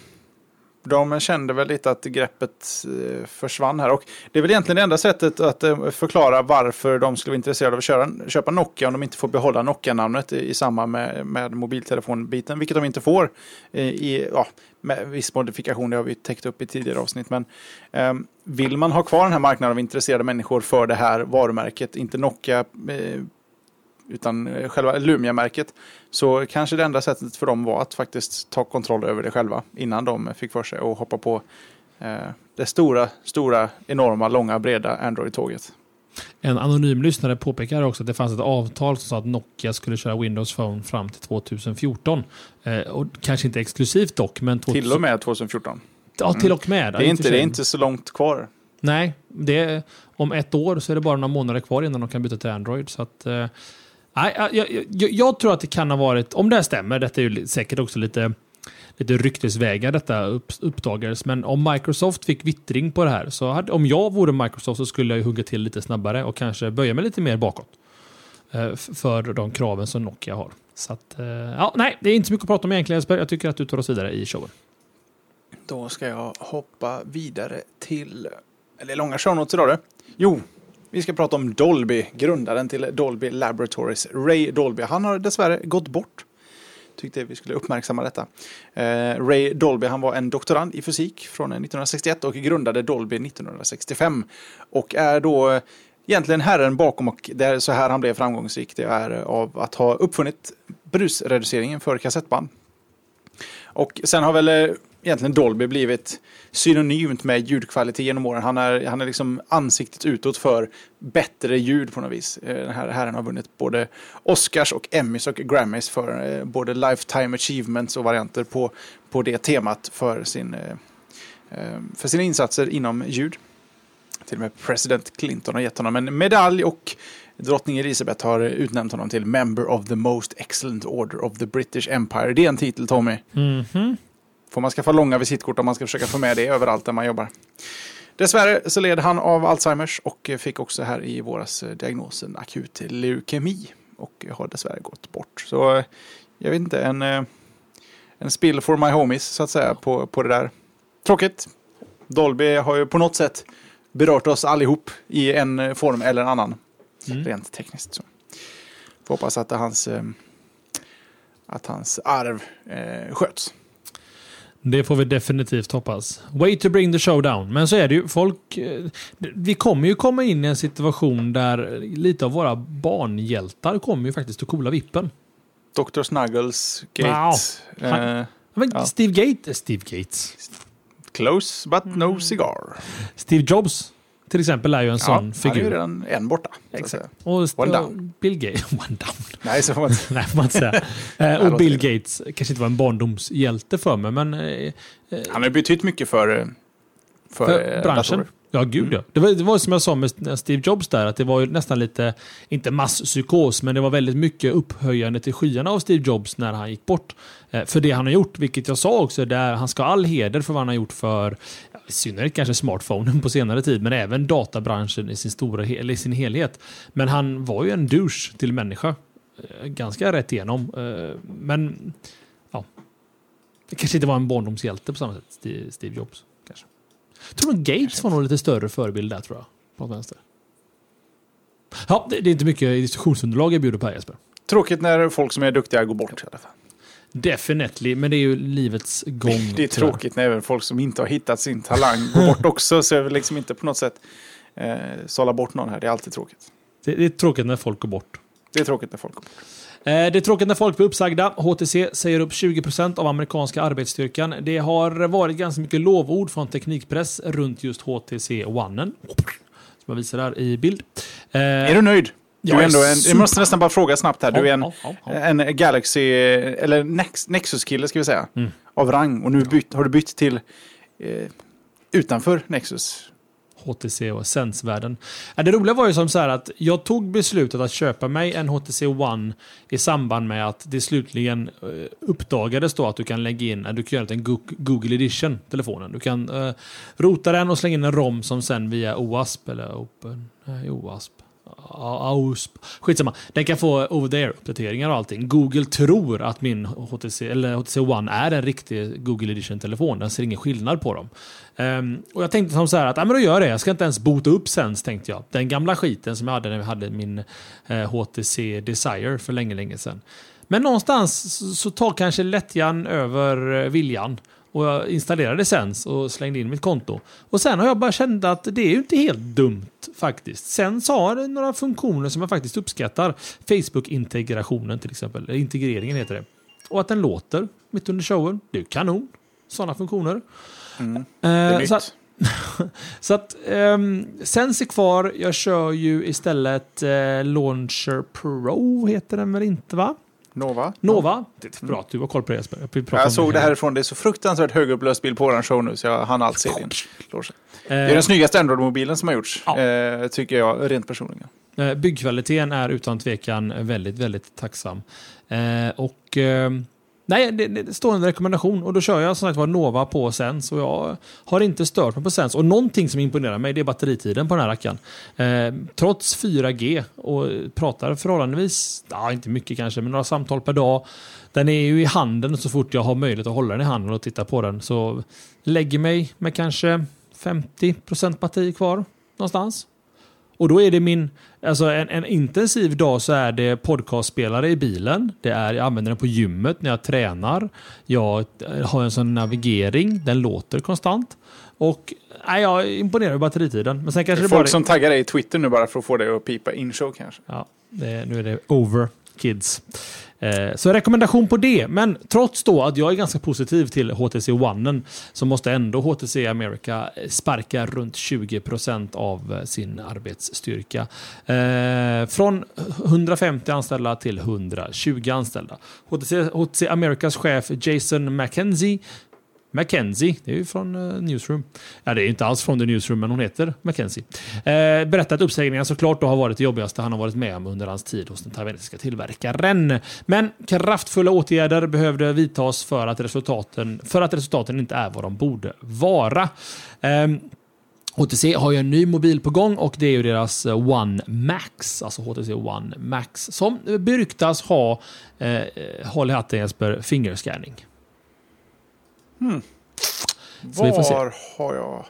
de kände väl lite att greppet eh, försvann här. Och det är väl egentligen det enda sättet att eh, förklara varför de skulle vara intresserade av att köra, köpa Nokia om de inte får behålla Nokia-namnet i, i samband med, med mobiltelefonbiten, vilket de inte får eh, i ja, med viss modifikation. Det har vi täckt upp i tidigare avsnitt. Men ehm, vill man ha kvar den här marknaden av intresserade människor för det här varumärket, inte Nokia eh, utan eh, själva Lumia-märket. Så kanske det enda sättet för dem var att faktiskt ta kontroll över det själva innan de fick för sig att hoppa på eh, det stora, stora, enorma, långa, breda Android-tåget. En anonym lyssnare påpekar också att det fanns ett avtal som sa att Nokia skulle köra Windows Phone fram till 2014. Eh, och kanske inte exklusivt dock, men... 2000... Till och med 2014. Ja, till och med. Det är, inte, det är inte så långt kvar. Nej, det om ett år så är det bara några månader kvar innan de kan byta till Android. Så att, eh, nej, jag, jag, jag, tror att det kan ha varit, om det här stämmer, detta är ju säkert också lite, lite ryktesvägar detta upp, uppdagades, men om Microsoft fick vittring på det här, så hade, om jag vore Microsoft så skulle jag ju hugga till lite snabbare och kanske böja mig lite mer bakåt. eh, För de kraven som Nokia har. Så att, eh, ja, nej, det är inte så mycket att prata om egentligen Jesper. Jag tycker att du tar oss vidare i showen. Då ska jag hoppa vidare till... Eller långa shownotes idag du. Jo, vi ska prata om Dolby, grundaren till Dolby Laboratories, Ray Dolby. Han har dessvärre gått bort. Tyckte vi skulle uppmärksamma detta. Eh, Ray Dolby, han var en doktorand i fysik från 1961 och grundade Dolby 1965. Och är då eh, egentligen herren bakom och det är så här han blev framgångsrik. Det är av att ha uppfunnit brusreduceringen för kassettband. Och sen har väl eh, egentligen Dolby blivit synonymt med ljudkvalitet genom åren. Han är, han är liksom ansiktet utåt för bättre ljud på något vis. Eh, den här herren har vunnit både Oscars och Emmys och Grammys för eh, både Lifetime Achievements och varianter på, på det temat för, sin, eh, för sina insatser inom ljud. Till och med president Clinton har gett honom en medalj och drottning Elizabeth har utnämnt honom till Member of the Most Excellent Order of the British Empire. Det är en titel, Tommy. Mm -hmm. Får man skaffa långa visitkort om man ska försöka få med det överallt där man jobbar. Dessvärre så led han av Alzheimers och fick också här i våras diagnosen akut leukemi. Och har dessvärre gått bort. Så jag vet inte, en, en spill for my homies så att säga på, på det där. Tråkigt. Dolby har ju på något sätt berört oss allihop i en form eller en annan. Mm. Rent tekniskt. Så. Får hoppas att hans, eh, att hans arv eh, sköts. Det får vi definitivt hoppas. Way to bring the show down. Men så är det ju. Folk... Eh, vi kommer ju komma in i en situation där lite av våra barnhjältar kommer ju faktiskt att coola vippen. Dr. Snuggles, Gates. Wow. Eh, ja. Steve Gates. Steve Gates. Close but no mm. cigar. Steve Jobs till exempel är ju en sån ja, figur. Han är ju redan en borta. Exakt. Och, One down. Bill Gates. One down. Nej, så får man inte, Nej, får man inte säga. eh, och Bill Gates kanske inte var en barndomshjälte för mig, men... Eh, eh han har betytt mycket för, eh, för, för branschen. Datorer. Ja, gud mm. ja. Det var, det var som jag sa med Steve Jobs där, att det var ju nästan lite, inte masspsykos, men det var väldigt mycket upphöjande till skyarna av Steve Jobs när han gick bort. För det han har gjort, vilket jag sa också, där han ska ha all heder för vad han har gjort för, i synnerhet kanske smartphonen på senare tid, men även databranschen i sin, stora, i sin helhet. Men han var ju en douche till människa. Eh, ganska rätt igenom. Eh, men, ja. Det kanske inte var en barndomshjälte på samma sätt, Steve Jobs. Jag tror nog Gates var nog lite större förebild där tror jag. På vänster. Ja, det, det är inte mycket diskussionsunderlag jag bjuder på här Jesper. Tråkigt när folk som är duktiga går bort i alla fall. Definitely, men det är ju livets gång. Det är tråkigt när även folk som inte har hittat sin talang går bort också. Så jag vill liksom inte på något sätt eh, sålla bort någon här. Det är alltid tråkigt. Det, det är tråkigt när folk går bort. Det är tråkigt när folk går bort. Eh, det är tråkigt när folk blir uppsagda. HTC säger upp 20% av amerikanska arbetsstyrkan. Det har varit ganska mycket lovord från teknikpress runt just HTC One. Som jag visar här i bild. Eh, är du nöjd? Du är ändå en, jag måste nästan bara fråga snabbt här. Du är en, en Galaxy, eller Nexus-kille ska vi säga. Mm. Av rang. Och nu bytt, har du bytt till eh, utanför Nexus. HTC och Sense-världen. Det roliga var ju som så här att jag tog beslutet att köpa mig en HTC One i samband med att det slutligen eh, uppdagades då att du kan lägga in, du kan göra en Google Edition, telefonen. Du kan uh, rota den och slänga in en ROM som sen via OASP eller Open, nej, OASP AUSP. Skitsamma. Den kan få over there uppdateringar och allting. Google tror att min HTC, eller HTC One är en riktig Google Edition-telefon. Den ser ingen skillnad på dem. Um, och jag tänkte som så här att, ja men då gör det. Jag ska inte ens bota upp sen, tänkte jag. Den gamla skiten som jag hade när vi hade min eh, HTC Desire för länge, länge sedan. Men någonstans så tar kanske lättjan över eh, viljan. Och jag installerade Sense och slängde in mitt konto. Och sen har jag bara känt att det är ju inte helt dumt faktiskt. Sense har några funktioner som jag faktiskt uppskattar. Facebook-integrationen till exempel. Eller integreringen heter det. Och att den låter mitt under showen. Det är kanon. Sådana funktioner. Mm. Det är nytt. Så att, så att um, Sense är kvar. Jag kör ju istället uh, Launcher Pro heter den väl inte va? Nova. Nova. Det är bra att du har koll på det Jesper. Jag, jag såg det härifrån. Det är så fruktansvärt högupplöst bild på vår show nu så jag hann allt se din. Det är den snyggaste Android-mobilen som har gjorts. Ja. Eh, tycker jag rent personligen. Eh, byggkvaliteten är utan tvekan väldigt, väldigt tacksam. Eh, och eh, Nej, det, det står en rekommendation och då kör jag som sagt var Nova på Sens och jag har inte stört mig på Sens. Och någonting som imponerar mig det är batteritiden på den här rackaren. Eh, trots 4G och pratar förhållandevis, ja inte mycket kanske, men några samtal per dag. Den är ju i handen så fort jag har möjlighet att hålla den i handen och titta på den. Så lägger mig med kanske 50% batteri kvar någonstans. Och då är det min, alltså en, en intensiv dag så är det podcastspelare i bilen. Det är, jag använder den på gymmet när jag tränar. Jag har en sån navigering, den låter konstant. Och nej, jag är imponerad över batteritiden. Men sen kanske det är det folk bara... som taggar dig i Twitter nu bara för att få dig att pipa in-show kanske. Ja, det, nu är det over kids. Eh, så rekommendation på det. Men trots då att jag är ganska positiv till HTC One så måste ändå HTC America sparka runt 20% av eh, sin arbetsstyrka. Eh, från 150 anställda till 120 anställda. HTC, HTC Americas chef Jason McKenzie Mackenzie, det är ju från uh, Newsroom. Ja, det är inte alls från The Newsroom, men hon heter Mackenzie. Eh, berättar att uppsägningarna såklart då har varit det jobbigaste han har varit med om under hans tid hos den taiwanesiska tillverkaren. Men kraftfulla åtgärder behövde vidtas för att resultaten, för att resultaten inte är vad de borde vara. Eh, HTC har ju en ny mobil på gång och det är ju deras eh, One Max, alltså HTC One Max, som beryktas ha, eh, eh håll i hatten Jesper, fingerscanning. Hmm. Var har jag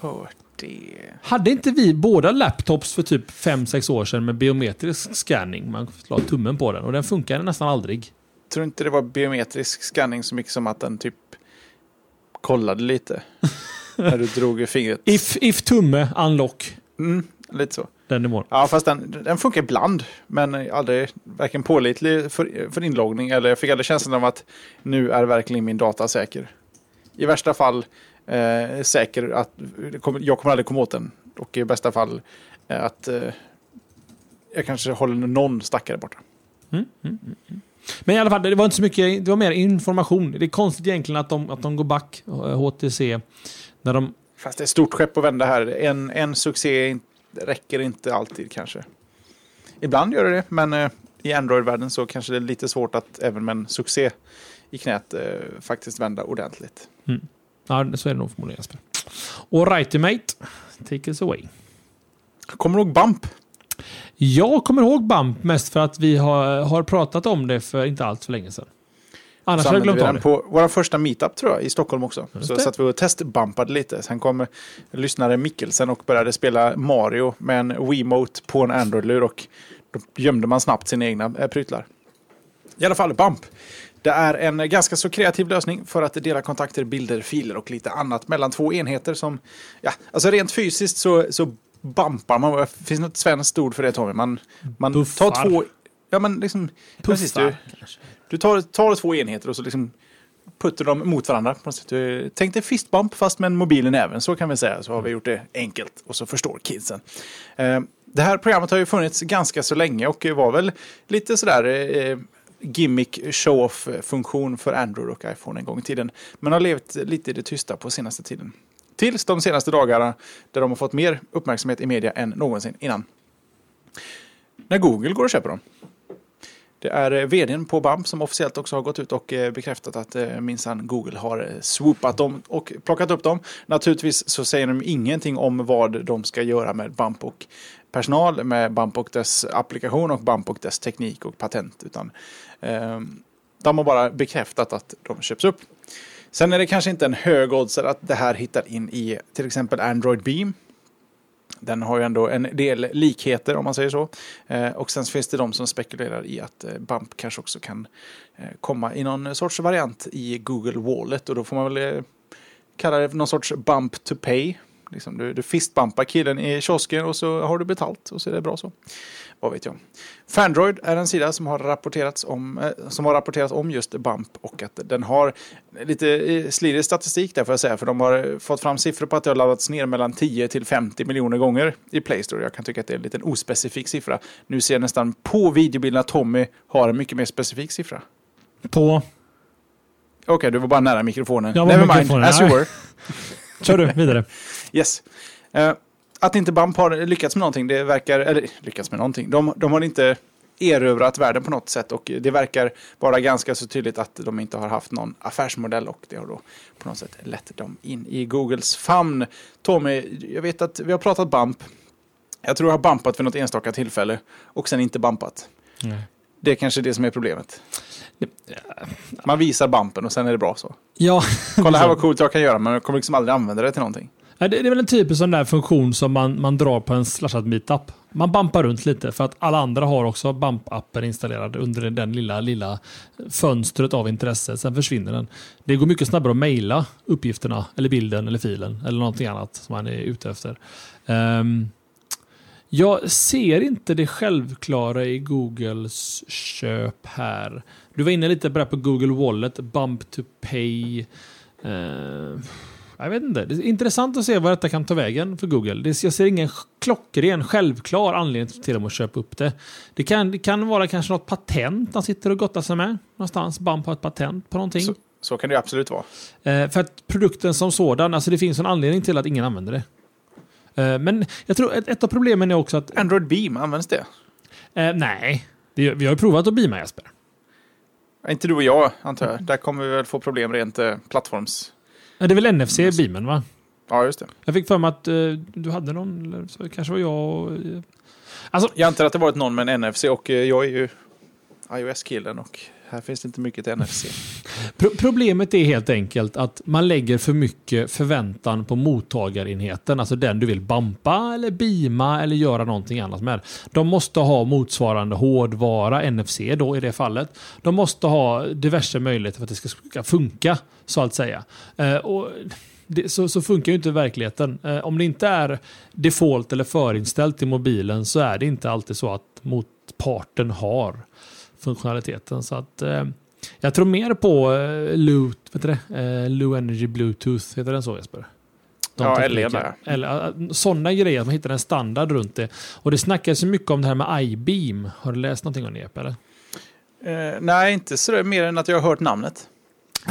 hört det? Hade inte vi båda laptops för typ 5-6 år sedan med biometrisk scanning? Man la tummen på den och den funkade nästan aldrig. tror inte det var biometrisk scanning så mycket som att den typ kollade lite. när du drog i fingret. If, if tumme, unlock. Mm, lite så. Den nivån. Ja, fast den, den funkar ibland. Men aldrig varken pålitlig för, för inloggning eller jag fick aldrig känslan av att nu är verkligen min data säker. I värsta fall eh, säker att jag kommer aldrig komma åt den. Och i bästa fall eh, att eh, jag kanske håller någon stackare borta. Mm, mm, mm. Men i alla fall, det var inte så mycket, det var mer information. Det är konstigt egentligen att de, att de går back, HTC, när de... Fast det är ett stort skepp att vända här. En, en succé räcker inte alltid kanske. Ibland gör det det, men eh, i Android-världen så kanske det är lite svårt att även med en succé i knät eh, faktiskt vända ordentligt. Mm. Ja, så är det nog förmodligen Jesper. Och righty mate, take us away. Kommer du ihåg Bump? Jag kommer ihåg Bump mest för att vi har, har pratat om det för inte allt för länge sedan. Annars har jag glömt vi av den på vår första meetup tror jag, i Stockholm också. Just så det. satt vi och testbumpade lite. Sen kom lyssnare Mikkelsen och började spela Mario med en Wiimote på en Android-lur och då gömde man snabbt sina egna eh, pryttlar. I alla fall Bump. Det är en ganska så kreativ lösning för att dela kontakter, bilder, filer och lite annat mellan två enheter som, ja, alltså rent fysiskt så, så bumpar man. Finns det något svenskt ord för det Tommy? Man, man Puffar. tar två, ja men liksom, precis, du, Puffar, kanske du tar, tar två enheter och så liksom puttar dem mot varandra. Du- Tänk dig fistbump fast med en mobil i näven, så kan vi säga. Så har vi gjort det enkelt och så förstår kidsen. Eh, det här programmet har ju funnits ganska så länge och var väl lite sådär eh, gimmick show-off-funktion för Android och iPhone en gång i tiden. Men har levt lite i det tysta på senaste tiden. Tills de senaste dagarna där de har fått mer uppmärksamhet i media än någonsin innan. När Google går och köper dem. Det är eh, vdn på Bump som officiellt också har gått ut och eh, bekräftat att eh, minsann Google har swoopat dem och plockat upp dem. Naturligtvis så säger de ingenting om vad de ska göra med Bump och personal, med Bump och dess applikation och Bump och dess teknik och patent. Utan eh, de har bara bekräftat att de köps upp. Sen är det kanske inte en hög odds att det här hittar in i till exempel Android Beam. Den har ju ändå en del likheter om man säger så. Eh, och sen finns det de som spekulerar i att eh, Bump kanske också kan eh, komma i någon sorts variant i Google Wallet. Och då får man väl kalla det för någon sorts Bump to Pay. Liksom du, du fistbumpar killen i kiosken och så har du betalt och så är det bra så. Vad vet jag. Fandroid är en sida som har rapporterats om, eh, som har rapporterats om just Bump och att den har lite eh, slirig statistik där får jag säga. För de har eh, fått fram siffror på att det har laddats ner mellan 10 till 50 miljoner gånger i Play Store. Jag kan tycka att det är en liten ospecifik siffra. Nu ser jag nästan på videobilden att Tommy har en mycket mer specifik siffra. På... Okej, du var bara nära mikrofonen. Jag var Never mind, mikrofonen, as you were. Kör du vidare. Yes. Eh, att inte Bump har lyckats med någonting, det verkar, eller lyckats med någonting. De, de har inte erövrat världen på något sätt och det verkar vara ganska så tydligt att de inte har haft någon affärsmodell och det har då på något sätt lett dem in i Googles famn. Tommy, jag vet att vi har pratat bump. Jag tror jag har bumpat för något enstaka tillfälle och sen inte bumpat. Nej. Det är kanske det som är problemet. Man visar bumpen och sen är det bra så. Ja, Kolla här vad coolt jag kan göra men jag kommer liksom aldrig använda det till någonting. Det är väl en typisk sån där funktion som man, man drar på en slashad meetup. Man bampar runt lite för att alla andra har också bump-appen installerad under den lilla, lilla fönstret av intresse. Sen försvinner den. Det går mycket snabbare att mejla uppgifterna, eller bilden, eller filen, eller någonting annat som man är ute efter. Um, jag ser inte det självklara i Googles köp här. Du var inne lite på det Google Wallet, Bump to Pay. Uh, jag vet inte. Det är intressant att se vad detta kan ta vägen för Google. Det, jag ser ingen klockren, självklar anledning till dem att köpa upp det. Det kan, det kan vara kanske något patent de sitter och gottar sig med. Någonstans. Bump har ett patent på någonting. Så, så kan det absolut vara. Eh, för att produkten som sådan, alltså det finns en anledning till att ingen använder det. Eh, men jag tror ett, ett av problemen är också att... Android Beam, används det? Eh, nej, det, vi har ju provat att beama Jesper. Inte du och jag, antar jag. Där kommer vi väl få problem rent eh, plattforms... Det är väl NFC beamen va? Ja, just det. Jag fick för mig att eh, du hade någon, så kanske var jag och, eh, Alltså, Jag antar att det varit någon med en NFC och eh, jag är ju iOS-killen och här finns det inte mycket till NFC. Pro problemet är helt enkelt att man lägger för mycket förväntan på mottagarenheten, alltså den du vill bampa eller beama eller göra någonting annat med. De måste ha motsvarande hårdvara, NFC då i det fallet. De måste ha diverse möjligheter för att det ska, funka, så att säga. Eh, och det, så, så funkar ju inte verkligheten. Eh, om det inte är default eller förinställt i mobilen så är det inte alltid så att motparten har funktionaliteten. Så att, eh, jag tror mer på eh, Loot, vet du det? Eh, Low Energy Bluetooth, heter den så Jesper? De Ja, tekniker. LE där. Eller uh, sådana grejer, att man hittar en standard runt det. Och det snackas ju mycket om det här med iBeam. Har du läst någonting om det Jeppe, eller? Eh, nej, inte så mer än att jag har hört namnet.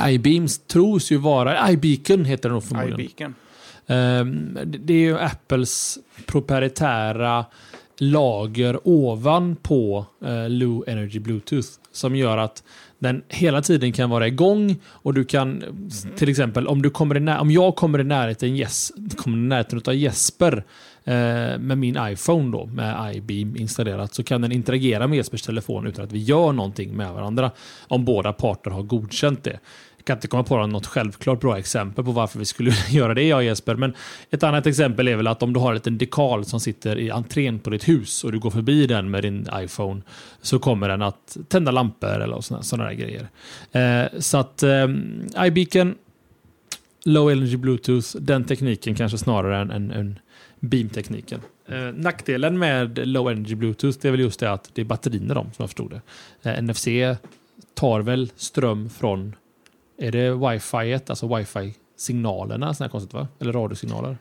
iBeams tros ju vara, iBeacon heter den nog förmodligen. iBeacon. Det- det är ju Apples proprietära lager ovanpå uh, Low Energy Bluetooth som gör att den hela tiden kan vara igång och du kan till exempel om, du kommer i om jag kommer i närheten, yes, kommer i närheten av Jesper eh, med min iPhone då med iBeam installerat så kan den interagera med Jespers telefon utan att vi gör någonting med varandra om båda parter har godkänt det. Jag kan inte komma på något självklart bra exempel på varför vi skulle göra det, jag och Jesper. Men ett annat exempel är väl att om du har en liten dekal som sitter i entrén på ditt hus och du går förbi den med din iPhone så kommer den att tända lampor eller sådana, sådana där grejer. Eh, så att eh, iBeacon, Low Energy Bluetooth, den tekniken kanske snarare än, än, än beam-tekniken. Eh, nackdelen med Low Energy Bluetooth det är väl just det att det är batterierna de som jag förstod det. Eh, NFC tar väl ström från är det wifi, alltså wifi-signalerna, sådana här konstigt va? Eller radiosignaler?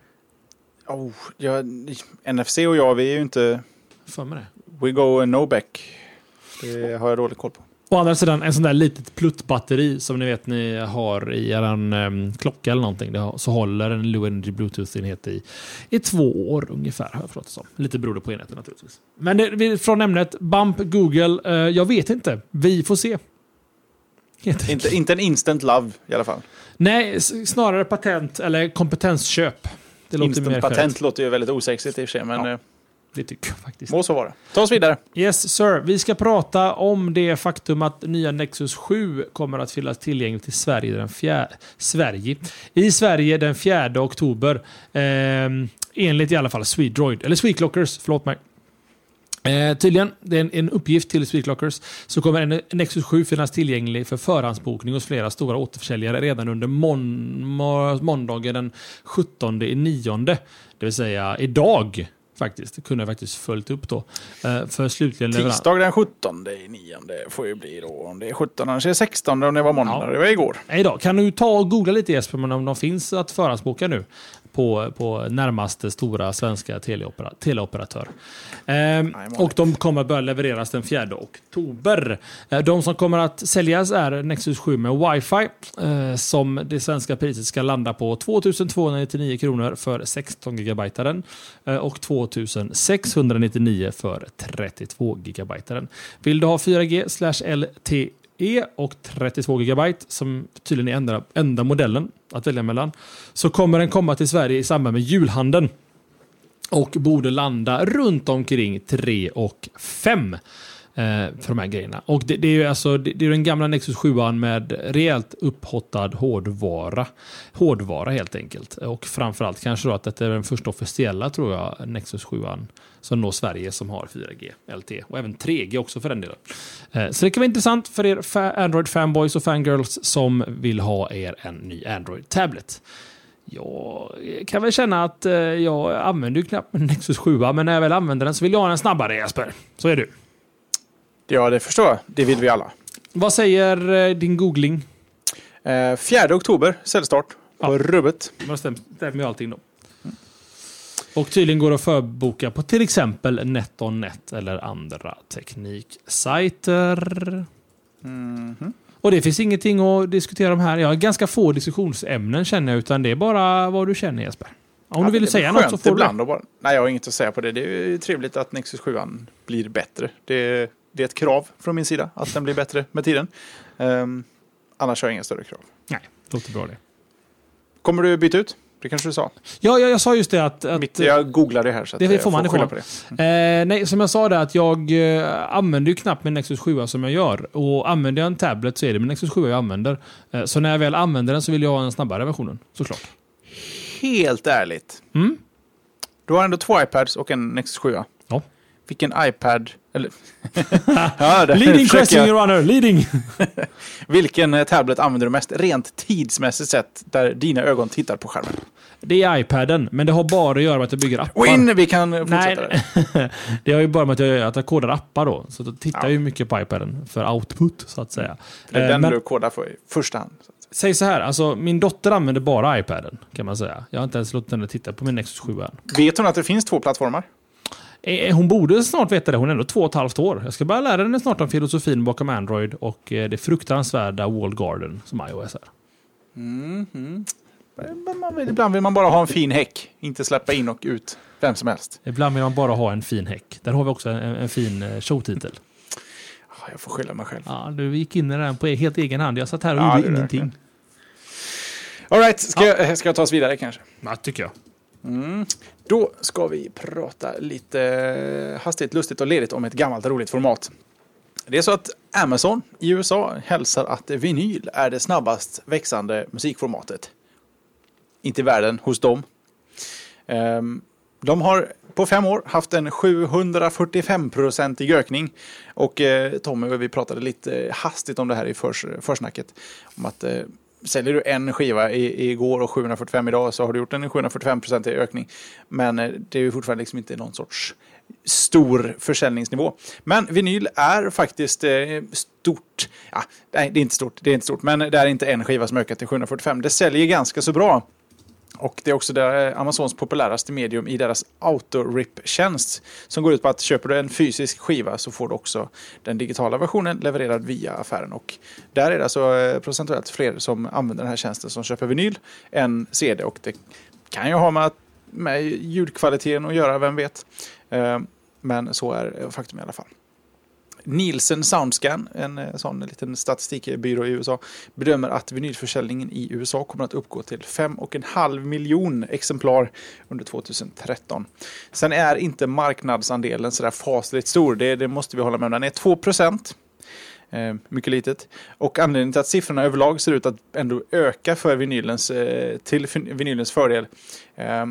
Oh, ja, NFC och jag, vi är ju inte... För mig det. We go no back. Det har jag dålig koll på. Å andra sidan, en sån där litet pluttbatteri som ni vet ni har i er um, klocka eller någonting. Har, så håller en Low Energy Bluetooth-enhet i, i två år ungefär, har jag förstått som. Lite beroende på enheten naturligtvis. Men det, från ämnet Bump, Google, eh, jag vet inte. Vi får se. Inte, inte en instant love i alla fall. Nej, snarare patent eller kompetensköp. Det låter Instant mer patent låter ju väldigt osexigt i och för sig, men Ja. ja. Det tycker jag faktiskt. må så vara. Ta oss vidare. Yes sir, vi ska prata om det faktum att nya Nexus 7 kommer att finnas tillgängligt i Sverige den fjärde, Sverige, i Sverige den 4 oktober. Ehm, enligt i alla fall Swedroid, eller Sweetlockers, förlåt mig. Eh, tydligen, det är en, en uppgift till Sweetlockers, så kommer en Nexus 7 finnas tillgänglig för förhandsbokning hos flera stora återförsäljare redan under mon, må, måndagen den 17 i. Det vill säga idag faktiskt. Det kunde jag faktiskt följt upp då. Eh, för slutligen. Tisdag den 17 i nionde får ju bli då. Om det är 17, annars är det 16 om det var måndag. Ja. Det var igår. Nej då. Kan du ta och googla lite Jesper om de finns att förhandsboka nu? På, på närmaste stora svenska teleopera, teleoperatör. Eh, och de kommer börja levereras den 4 oktober. Eh, de som kommer att säljas är Nexus 7 med wifi eh, som det svenska priset ska landa på 2299 kronor för 16 GB eh, och 2699 för 32 GB. Vill du ha 4G slash E och 32 GB som tydligen är enda, enda modellen att välja mellan så kommer den komma till Sverige i samband med julhandeln och borde landa runt omkring 3 och 5 Eh, för de här grejerna. Och det, det är ju alltså, det, det är den gamla Nexus 7 med rejält upphottad hårdvara. Hårdvara helt enkelt. Och framförallt kanske då att detta är den första officiella tror jag Nexus 7 som når Sverige som har 4G LTE och även 3G också för den delen. Eh, Så det kan vara intressant för er fa- Android-fanboys och fangirls som vill ha er en ny Android-tablet. Jag kan väl känna att eh, jag använder ju knappt Nexus 7, men när jag väl använder den så vill jag ha den snabbare Jesper. Så är du. Ja, det förstår jag. Det vill vi alla. Vad säger eh, din googling? Eh, 4 oktober, säljstart på Ja. rubbet. Vad stäm- stämmer ju allting då. Och tydligen går det att förboka på till exempel NetOnNet eller andra tekniksajter. Mhm. Och det finns ingenting att diskutera om här. Jag har ganska få diskussionsämnen känner jag, utan det är bara vad du känner Jesper. Om Ja, du vill det säga något så får du ibland det. att bara... Nej, jag har inget att säga på det. Det är trevligt att Nexus 7 blir bättre. Det, det är ett krav från min sida att den blir bättre med tiden. Ehm, annars har jag inga större krav. Nej, låter bra det. Kommer du byta ut? Det kanske du sa? Ja, jag, jag sa just det att... att Mitt, jag googlade här så det jag får man, det får skylla på det. Eh, nej, som jag sa det att jag eh, använder ju knappt min Nexus 7 som jag gör. Och använder jag en tablet så är det min Nexus 7 jag använder. Eh, så när jag väl använder den så vill jag ha den snabbare versionen, såklart. Helt ärligt. Mm? Du har ändå två iPads och en Nexus 7. Vilken iPad... Eller... ja, Leading question jag- your honor, leading! Vilken eh, tablet använder du mest rent tidsmässigt sett där dina ögon tittar på skärmen? Det är iPaden, men det har bara att göra med att jag bygger appar. Win! Vi kan fortsätta Nej, det har ju bara med att jag, att jag kodar appar då. Så då tittar Ja. jag ju mycket på iPaden för output, så att säga. Det är Eh, den men du kodar för i första hand. säg så här, alltså min dotter använder bara iPaden, kan man säga. Jag har inte ens låtit henne titta på min Nexus 7 än. Vet hon att det finns två plattformar? Eh, Hon borde snart veta det, hon är ändå två och ett halvt år. Jag ska börja lära henne snart om filosofin bakom Android och eh, det fruktansvärda Walled Garden som iOS är. Man vill, ibland vill man bara ha en fin häck, inte släppa in och ut vem som helst. Ibland vill man bara ha en fin häck. Där har vi också en, en fin eh, showtitel. Jag får skylla mig själv. Ja, du gick in i den på helt egen hand. Jag satt här och Ja, gjorde ingenting. verkligen. All right, ska, jag, ska jag ta oss vidare kanske? Ja, tycker jag. Mm. Då ska vi prata lite hastigt, lustigt och ledigt om ett gammalt roligt format. Det är så att Amazon i USA hälsar att vinyl är det snabbast växande musikformatet. Inte i världen, hos dem. Ehm, de har på fem år haft en 745-procentig ökning. Och eh, Tommy och vi pratade lite hastigt om det här i förs försnacket. Om att eh, säljer du en skiva i, igår och 745 idag så har du gjort en 745-procentig ökning. Men eh, det är ju fortfarande liksom inte någon sorts stor försäljningsnivå. Men vinyl är faktiskt eh, stort. Ja, nej, det är inte stort, det är inte stort, men det är inte en skiva som ökat till 745. Det säljer ganska så bra. Och det är också det, eh, Amazons populäraste medium i deras auto-rip-tjänst. Som går ut på att köper du en fysisk skiva så får du också den digitala versionen levererad via affären. Och där är det alltså eh, procentuellt fler som använder den här tjänsten som köper vinyl än CD. Och det kan ju ha med, med ljudkvaliteten att göra, vem vet. Eh, men så är faktum i alla fall. Nielsen Soundscan, en eh, sån liten statistikbyrå i USA, bedömer att vinylförsäljningen i USA kommer att uppgå till 5,5 miljon exemplar under 2013. Sen är inte marknadsandelen sådär fasligt stor, det, det måste vi hålla med om. Den är 2 procent. Eh, mycket litet. Och anledningen till att siffrorna överlag ser ut att ändå öka för vinylens, eh, till vinylens fördel eh,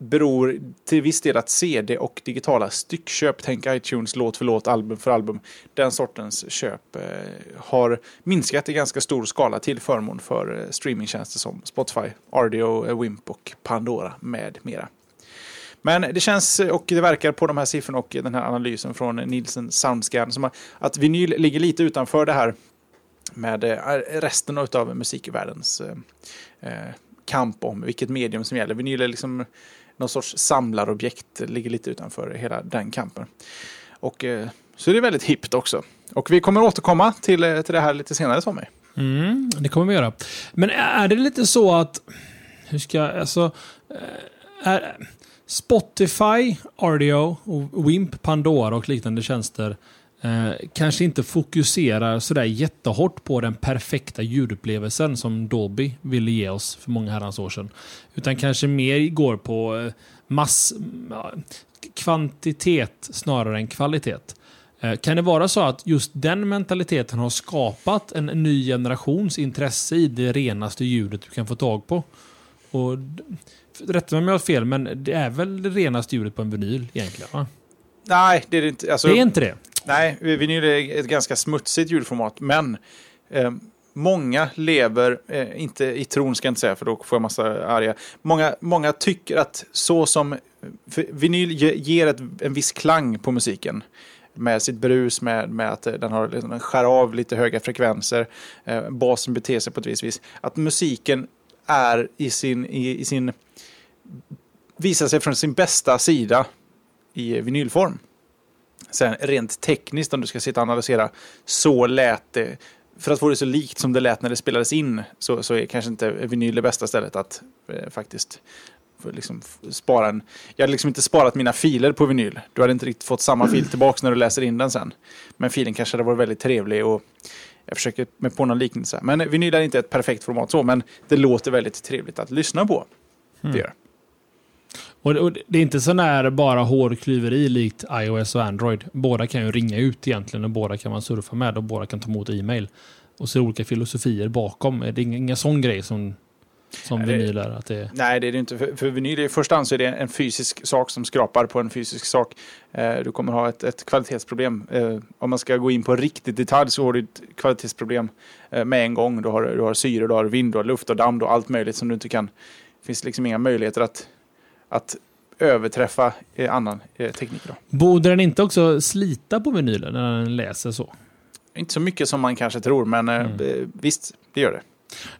beror till viss del att CD och digitala styckköp, tänk iTunes låt för låt, album för album, den sortens köp eh, har minskat i ganska stor skala till förmån för eh, streamingtjänster som Spotify, RDO, eh, Wimp och Pandora med mera. Men det känns eh, och det verkar på de här siffrorna och eh, den här analysen från Nielsen Soundscan som att vinyl ligger lite utanför det här med resten av musikvärldens kamp om vilket medium som gäller. Vinyl är liksom någon sorts samlarobjekt, ligger lite utanför hela den kampen. Och eh, så är det väldigt hippt också. Och vi kommer återkomma till, eh, till det här lite senare Tommy. Mm, det kommer vi göra. Men är det lite så att... Hur ska jag... Alltså... Eh, är, Spotify, RDO, och Wimp, Pandora och liknande tjänster eh, kanske inte fokuserar sådär jättehårt på den perfekta ljudupplevelsen som Dolby ville ge oss för många herrans år sedan. Utan kanske mer går på eh, mass, kvantitet snarare än kvalitet. Eh, Kan det vara så att just den mentaliteten har skapat en ny generations intresse i det renaste ljudet du kan få tag på? Och Rätta mig om jag har fel, men det är väl det renaste ljudet på en vinyl egentligen? Va? Nej, det är det inte. Alltså, Det är inte det? Nej, vinyl är ett ganska smutsigt ljudformat, men eh, många lever, eh, inte i tron ska jag inte säga för då får jag massa arga, många, många tycker att så som vinyl ge- ger ett, en viss klang på musiken med sitt brus, med, med att eh, den har liksom, den skär av lite höga frekvenser, eh, basen beter sig på ett visst vis. Att musiken är i sin, i, i sin, visar sig från sin bästa sida i vinylform. Sen rent tekniskt, om du ska sitta och analysera, så lät det, för att få det så likt som det lät när det spelades in, så, så är kanske inte vinyl det bästa stället att eh, faktiskt liksom spara en... Jag hade liksom inte sparat mina filer på vinyl. Du hade inte riktigt fått samma fil tillbaka när du läser in den sen. Men filen kanske hade varit väldigt trevlig och jag försöker med på någon liknelse. Men vinyl är inte ett perfekt format så, men det låter väldigt trevligt att lyssna på. Det gör. Och, och det är inte sån här bara hårklyveri likt iOS och Android. Båda kan ju ringa ut egentligen och båda kan man surfa med och båda kan ta emot e-mail. Och så är det olika filosofier bakom. Det är inga, sån grej som, som Nej, vinyl är. Att det, Nej, det är det inte. För, för vinyl i första hand så är det en fysisk sak som skrapar på en fysisk sak. Eh, du kommer ha ett, ett kvalitetsproblem. Eh, om man ska gå in på riktigt detalj så har du ett kvalitetsproblem eh, med en gång. Du har, du har syre, du har vind, du har luft och damm, har allt möjligt som du inte kan. Det finns liksom inga möjligheter att, att överträffa eh, annan eh, teknik. Då. Borde den inte också slita på vinylen när den läser så? Inte så mycket som man kanske tror, men eh, Mm. eh, visst, det gör det.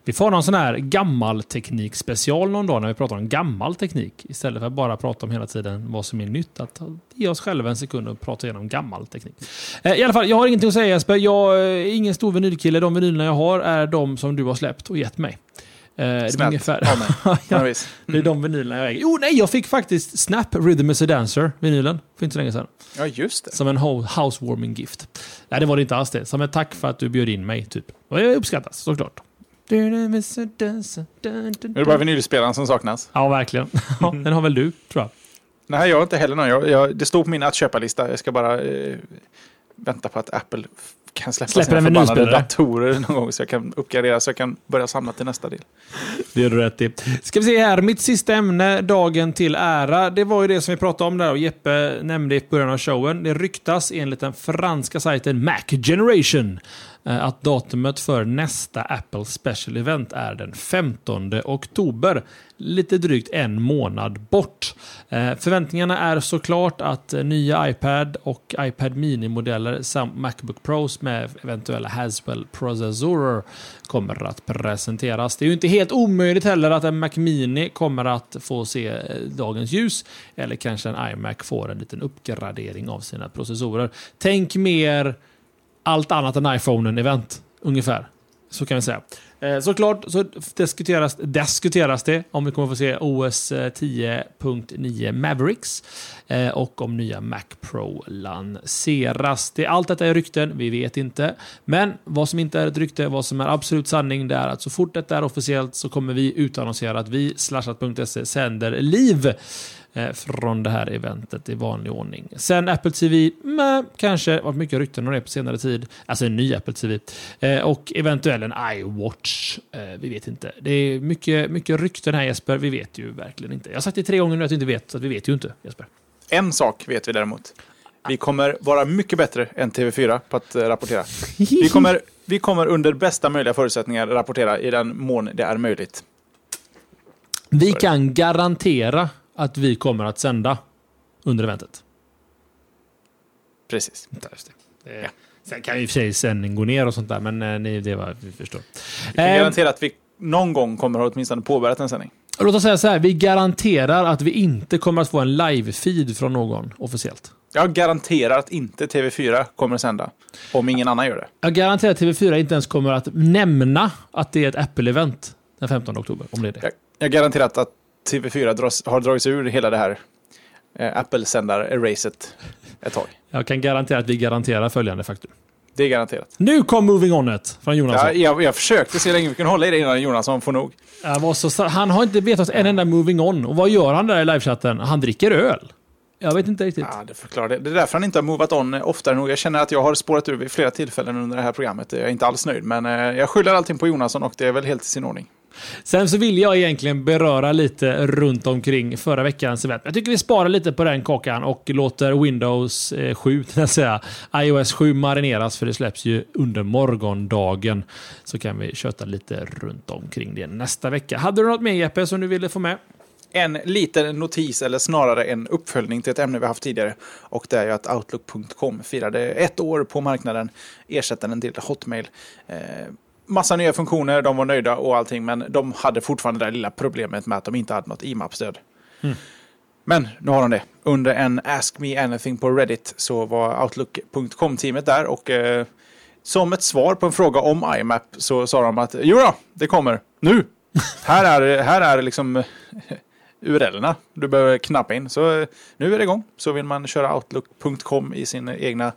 Vi får någon sån här gammal teknik special någon dag när vi pratar om gammal teknik. Istället för att bara prata om hela tiden vad som är nytt. Att ge oss själva en sekund och prata igenom gammal teknik. Eh, I alla fall, jag har ingenting att säga Jesper. Jag är ingen stor vinylkille. De vinylerna jag har är de som du har släppt och gett mig. Eh, det är Snällt ungefär... ja, Ja, det är de vinylerna jag äger. Jo, nej, jag fick faktiskt Snap Rhythm is a Dancer, vinylen, för inte så länge sedan. ja, just det. Som en ho- housewarming gift. Nej, det var det inte alls det. Som ett tack för att du bjöd in mig, typ. Och jag uppskattas, såklart. Är det bara vinylspelaren som saknas? Ja, verkligen. Ja, den har väl du, tror jag. Nej, jag har inte heller någon. Jag, jag, det står på min att köpa-lista. Jag ska bara eh, vänta på att Apple kan släppa Släpper sina förbannade datorer någon gång så jag kan uppgradera så jag kan börja samla till nästa del. Det gör du rätt i. Ska vi se här, mitt sista ämne, dagen till ära. Det var ju det som vi pratade om där och Jeppe nämnde i början av showen. Det ryktas enligt den franska sajten Mac Generation Eh, att datumet för nästa Apple Special Event är den 15 oktober. Lite drygt en månad bort. Eh, förväntningarna är såklart att nya iPad och iPad Mini-modeller samt Macbook Pros med eventuella Haswell-processorer kommer att presenteras. Det är ju inte helt omöjligt heller att en Mac Mini kommer att få se eh, dagens ljus. Eller kanske en iMac får en liten uppgradering av sina processorer. Tänk mer allt annat än iPhone-event, ungefär. Så kan vi säga. Eh, såklart så diskuteras, diskuteras det om vi kommer få se OS 10.9 eh, Mavericks eh, och om nya Mac Pro lanseras. Det, allt detta är rykten, vi vet inte. Men vad som inte är ett rykte, vad som är absolut sanning, det är att så fort detta är officiellt så kommer vi utannonsera att vi, slashat.se, sänder live från det här eventet i vanlig ordning. Sen Apple TV, meh, kanske varit mycket rykten om det på senare tid. Alltså en ny Apple TV. Eh, och eventuellt en iWatch. Eh, vi vet inte. Det är mycket, mycket rykten här Jesper. Vi vet ju verkligen inte. Jag har sagt det tre gånger nu att vi inte vet, så vi vet ju inte Jesper. En sak vet vi däremot. Vi kommer vara mycket bättre än TV4 på att eh, rapportera. Vi kommer, vi kommer under bästa möjliga förutsättningar rapportera i den mån det är möjligt. Vi kan garantera att vi kommer att sända under eventet. Precis. Just det. Det- Sen kan ju i och för sig sändning gå ner och sånt där, men eh, ni, det var vi förstår. Vi kan Eh, garantera att vi någon gång kommer ha åtminstone påbörjat en sändning. Låt oss säga så här, vi garanterar att vi inte kommer att få en live-feed från någon officiellt. Jag garanterar att inte TV4 kommer att sända. Om ingen annan gör det. Jag garanterar att TV4 inte ens kommer att nämna att det är ett Apple-event den 15 oktober. Om det är det. Jag, jag garanterar att, att TV4 dras, har dragits ur hela det här eh, Apple-sändar-racet ett tag. Jag kan garantera att vi garanterar följande faktum. Det är garanterat. Nu kom Moving On-et från Jonasson. Ja, jag, jag försökte se hur länge vi kunde hålla i det innan Jonasson får nog. Så, han har inte vetat en enda Moving On. Och vad gör han där i livechatten? Han dricker öl. Jag vet inte riktigt. Ja, det förklarar det. Det är därför han inte har movat on oftare nog. Jag känner att jag har spårat ur vid flera tillfällen under det här programmet. Jag är inte alls nöjd, men eh, jag skyller allting på Jonasson och det är väl helt i sin ordning. Sen så vill jag egentligen beröra lite runt omkring förra veckans event. Jag tycker vi sparar lite på den kakan och låter Windows eh, 7, säga, iOS 7 marineras för det släpps ju under morgondagen. Så kan vi köta lite runt omkring det nästa vecka. Hade du något mer Jeppe som du ville få med? En liten notis, eller snarare en uppföljning till ett ämne vi haft tidigare. Och det är ju att Outlook.com firade ett år på marknaden, ersättaren till Hotmail. Eh, massa nya funktioner, de var nöjda och allting, men de hade fortfarande det lilla problemet med att de inte hade något IMAP-stöd. Mm. Men nu har de det. Under en Ask Me Anything på Reddit så var Outlook.com-teamet där och eh, som ett svar på en fråga om IMAP så sa de att jo då, det kommer nu. här är, här är liksom URLerna du behöver knappa in. Så eh, nu är det igång. Så vill man köra Outlook.com i sin egna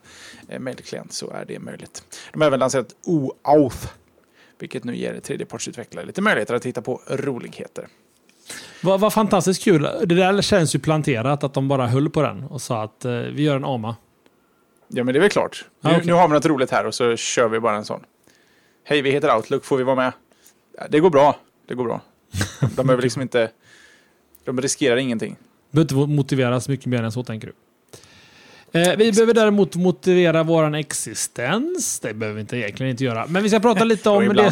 eh, mailklient så är det möjligt. De har även lanserat OAuth vilket nu ger tredjepartsutvecklare lite möjligheter att hitta på roligheter. Vad, vad fantastiskt kul. Det där känns ju planterat att de bara höll på den och sa att eh, vi gör en AMA. Ja, men det är väl klart. Nu, ah, okay. nu har vi något roligt här och så kör vi bara en sån. Hej, vi heter Outlook, får vi vara med? Ja, det går bra. Det går bra. De behöver liksom inte... De riskerar ingenting. Behöver inte motiveras mycket mer än så, tänker du? Eh, vi behöver däremot motivera vår existens. Det behöver vi inte, egentligen inte göra. Men vi ska prata lite om det,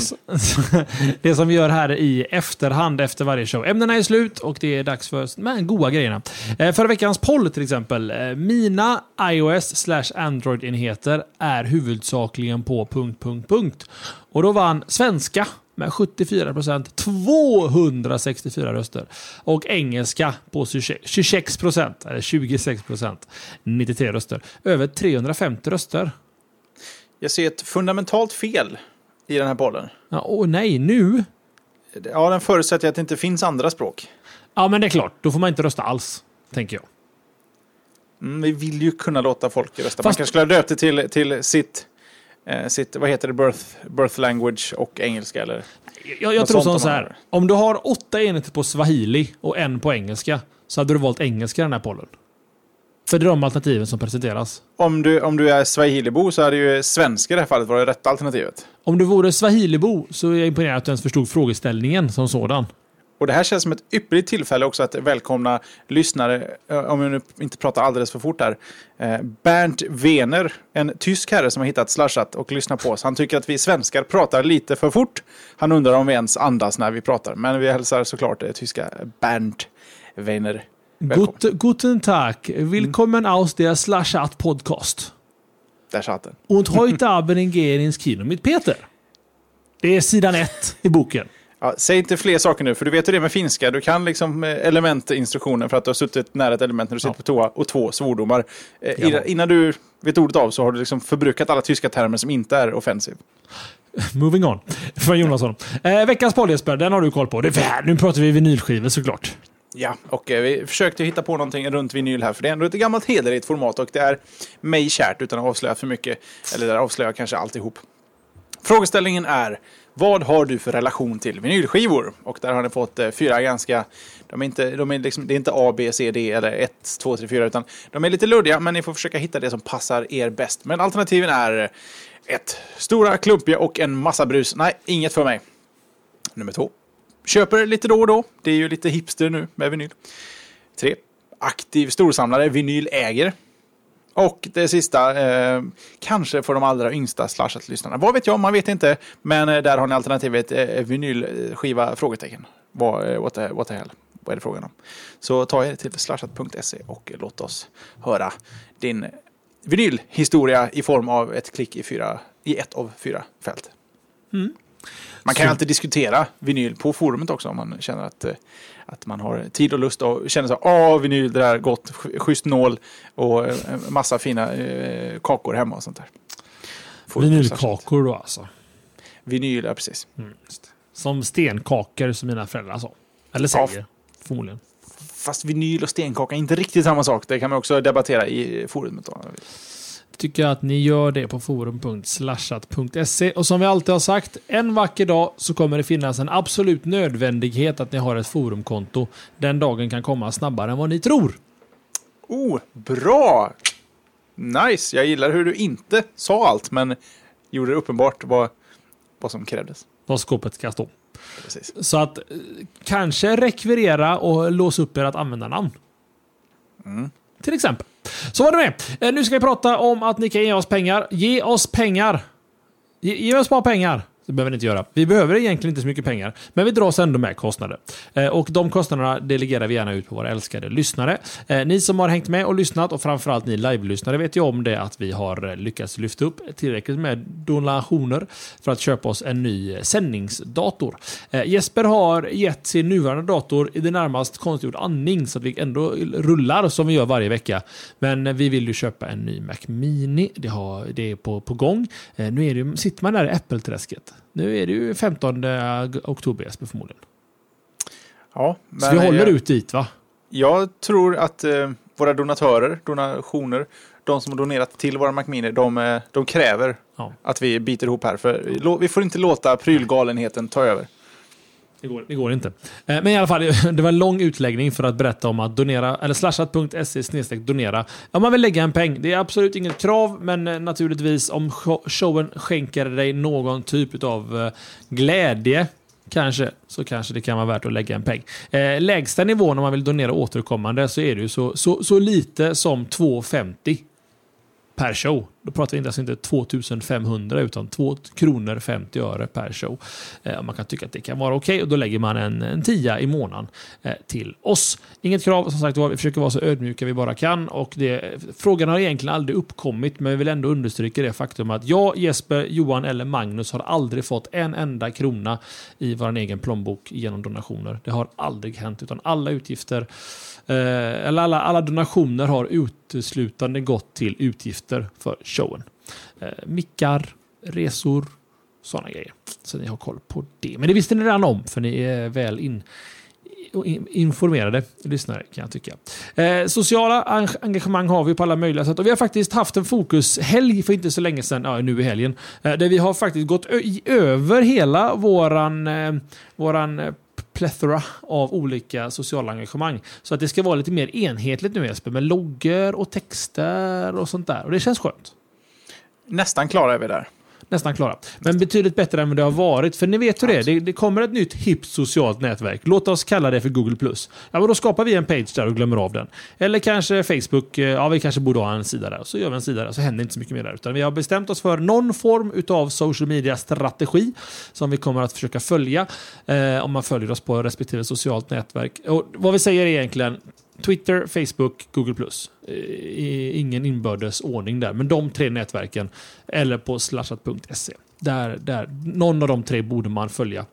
det som vi gör här i efterhand efter varje show. Ämnena är slut och det är dags för de goda grejerna. Eh, förra veckans poll till exempel. Eh, mina iOS slash Android-enheter är huvudsakligen på punkt, punkt, punkt. Och då vann svenska med 74 procent, 264 röster. Och engelska på 26 procent, eller 26 procent, 93 röster. Över 350 röster. Jag ser ett fundamentalt fel i den här bollen. Ja, åh nej, nu? Ja, den förutsätter att det inte finns andra språk. Ja, men det är klart. Då får man inte rösta alls, tänker jag. Mm, vi vill ju kunna låta folk rösta. Fast... Man kanske skulle ha döpt det till, till sitt sitt, vad heter det, birth, birth language och engelska eller? Jag, jag tror som så här. Om du har åtta enheter på swahili och en på engelska så hade du valt engelska i den här pollen. För det är de alternativen som presenteras. Om du, om du är swahilibo så hade ju svenska i det här fallet varit det rätta alternativet. Om du vore swahilibo så är jag imponerad att du ens förstod frågeställningen som sådan. Och det här känns som ett ypperligt tillfälle också att välkomna lyssnare, eh, om jag nu inte pratar alldeles för fort här. Eh, Bernt Wener, en tysk herre som har hittat slashat och lyssnat på oss. Han tycker att vi svenskar pratar lite för fort. Han undrar om vi ens andas när vi pratar. Men vi hälsar såklart det tyska Bernt Wener. Gut, guten Tag, willkommen mm. aus der Slashat Podcast. Där satt den. Und heute Abend gehen ins Kino mit Peter. Det är sidan ett i boken. Ja, säg inte fler saker nu, för du vet hur det är med finska. Du kan liksom eh, elementinstruktionen för att du har suttit nära ett element när du sitter ja. på toa och två svordomar. Eh, innan du vet ordet av så har du liksom förbrukat alla tyska termer som inte är offensiv. Moving on. Från Jonasson. Eh, veckans Jesper, den har du koll på. Det är, nu pratar vi vinylskivor såklart. Ja, och eh, vi försökte hitta på någonting runt vinyl här, för det är ändå ett gammalt hederligt format och det är mig kärt utan att avslöja för mycket. Eller där avslöjar kanske alltihop. Frågeställningen är vad har du för relation till vinylskivor? Och där har ni fått eh, fyra ganska... De är inte, de är liksom, det är inte A, B, C, D eller 1, 2, 3, 4 utan de är lite luddiga men ni får försöka hitta det som passar er bäst. Men alternativen är ett Stora, klumpiga och en massa brus. Nej, inget för mig. Nummer två. Köper lite då och då. Det är ju lite hipster nu med vinyl. Tre. Aktiv storsamlare. Vinyl äger. Och det sista, eh, kanske för de allra yngsta slashat-lyssnarna. Vad vet jag, man vet inte. Men eh, där har ni alternativet eh, vinylskiva? Frågetecken. Vad, eh, what, the, what the hell? Vad är det frågan om? Så ta er till slashat.se och låt oss höra din vinylhistoria i form av ett klick i, fyra, i ett av fyra fält. Mm. Man kan Så- alltid diskutera vinyl på forumet också om man känner att, eh, att man har tid och lust och känner så åh vinyl, det där är gott, sch- schysst nål och eh, massa fina eh, kakor hemma och sånt där. Får- Vinylkakor då alltså. Vinyl, ja precis. Mm. Som stenkakor som mina föräldrar sa. Eller Ja. säger. Förmodligen. Fast vinyl och stenkaka är inte riktigt samma sak. Det kan man också debattera i forumet. Då. Tycker jag att ni gör det på forum.slashat.se. Och som vi alltid har sagt, en vacker dag så kommer det finnas en absolut nödvändighet att ni har ett forumkonto. Den dagen kan komma snabbare än vad ni tror. Oh, bra! Nice! Jag gillar hur du inte sa allt, men gjorde det uppenbart vad, vad som krävdes. Vad skåpet ska stå. Precis. Så att eh, kanske rekvirera och låsa upp ert användarnamn. Till exempel. Så var det med. Eh, nu ska vi prata om att ni kan ge oss pengar. Ge oss pengar. Ge, ge oss bara pengar. Det behöver ni inte göra. Vi behöver egentligen inte så mycket pengar, men vi dras ändå med kostnader. Eh, och de kostnaderna delegerar vi gärna ut på våra älskade lyssnare. Eh, ni som har hängt med och lyssnat och framförallt ni live-lyssnare vet ju om det att vi har eh, lyckats lyfta upp tillräckligt med donationer för att köpa oss en ny eh, sändningsdator. Eh, Jesper har gett sin nuvarande dator i det närmast konstgjord andning så att vi ändå rullar som vi gör varje vecka. Men eh, vi vill ju köpa en ny Mac Mini. Det, har, det är på, på gång. Nu är det, sitter man där i Apple-träsket. Nu är det ju 15 oktober Jesper förmodligen. Ja, Så vi håller jag, ut dit va? Jag tror att eh, våra donatörer, donationer, de som har donerat till våra Macmini, de, eh, de kräver Ja. att vi biter ihop här. För vi får inte låta prylgalenheten ta över. Det går, det går inte. Eh, men i alla fall, det var en lång utläggning för att berätta om att donera, eller slashat.se donera. Om man vill lägga en peng. Det är absolut inget krav, men eh, naturligtvis om showen skänker dig någon typ av eh, glädje, kanske, så kanske det kan vara värt att lägga en peng. Eh, lägsta nivån om man vill donera återkommande så är det ju så, så, så lite som 2,50 per show. Då pratar vi inte, alltså inte 2500 utan 2 kronor 50 öre per show. Eh, man kan tycka att det kan vara okej och då lägger man en, en tia i månaden eh, till oss. Inget krav, som sagt var, vi försöker vara så ödmjuka vi bara kan och det, frågan har egentligen aldrig uppkommit men vi vill ändå understryka det faktum att jag, Jesper, Johan eller Magnus har aldrig fått en enda krona i vår egen plånbok genom donationer. Det har aldrig hänt utan alla utgifter Eh, eller alla, alla donationer har uteslutande gått till utgifter för showen. Eh, mickar, resor, sådana grejer. Så ni har koll på det. Men det visste ni redan om, för ni är väl in, in, informerade lyssnare kan jag tycka. Eh, sociala engagemang har vi på alla möjliga sätt. Och vi har faktiskt haft en fokushelg för inte så länge sedan, ja, nu i helgen, eh, där vi har faktiskt gått ö- över hela våran, eh, våran eh, plethora av olika sociala engagemang. Så att det ska vara lite mer enhetligt nu Jesper, med loggor och texter och sånt där. Och det känns skönt. Nästan klara är vi där. Nästan klara. Men betydligt bättre än vad det har varit. För ni vet hur det är. Det, det kommer ett nytt hippt socialt nätverk. Låt oss kalla det för Google+. Ja, men då skapar vi en page där och glömmer av den. Eller kanske Facebook. Eh, ja, vi kanske borde ha en sida där. Så gör vi en sida där, så händer inte så mycket mer där. Utan vi har bestämt oss för någon form utav social media-strategi som vi kommer att försöka följa. Eh, om man följer oss på respektive socialt nätverk. Och vad vi säger är egentligen Twitter, Facebook, Google+. Eh, I- ingen inbördes ordning där, men de tre nätverken. Eller på slashat.se. Där, där, någon av de tre borde man följa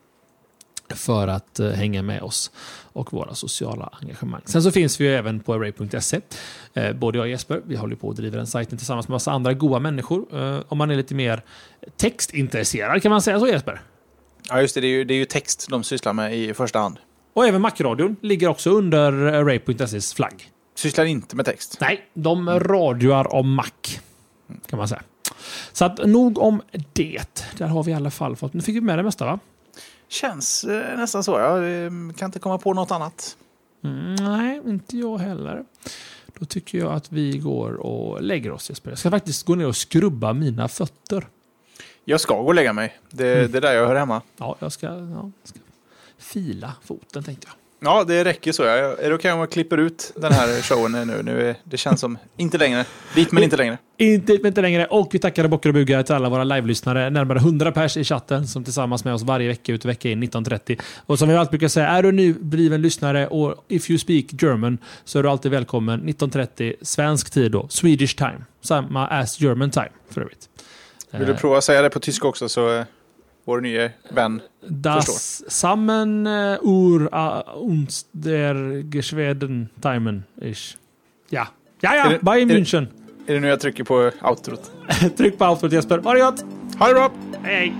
för att eh, hänga med oss och våra sociala engagemang. Sen så finns vi ju även på array.se. Eh, både jag och Jesper, vi håller på och driver den sajten tillsammans med massa andra goa människor. Eh, om man är lite mer textintresserad, kan man säga så Jesper? Ja, just det. Det är ju, det är ju text de sysslar med i första hand. Och även Macradion ligger också under array.ses flagg. Sysslar inte med text. Nej, de radioar om Mac. Kan man säga. Så att nog om det. Där har vi i alla fall fått... Nu fick vi med det mesta va? Känns eh, nästan så. Jag eh, kan inte komma på något annat. Mm, nej, inte jag heller. Då tycker jag att vi går och lägger oss Jesper. Jag ska faktiskt gå ner och skrubba mina fötter. Jag ska gå och lägga mig. Det, Mm. är där jag hör hemma. Ja, jag ska, ja, jag ska fila foten tänkte jag. Ja, det räcker så. Jag, är det okej om jag klipper ut den här showen nu? nu är, det känns som inte längre. Dit men inte längre. Inte, inte längre. Och vi tackar bockar och bugar till alla våra live-lyssnare. Närmare 100 pers i chatten som tillsammans med oss varje vecka ut och vecka in 19.30. Och som vi alltid brukar säga, är du nybliven lyssnare och if you speak German så är du alltid välkommen 19.30 svensk tid då. Swedish time. Samma as German time för övrigt. Vill du prova att säga det på tyska också så... eh, vår nya vän Das Förstår. Sammen uh, ur uns der Geschweden Timen ish. Ja. Ja, ja. det- Bayern är det- München. Är det nu jag trycker på outrot? Tryck på för Jesper. Ha det gott! Ha det bra! Hej!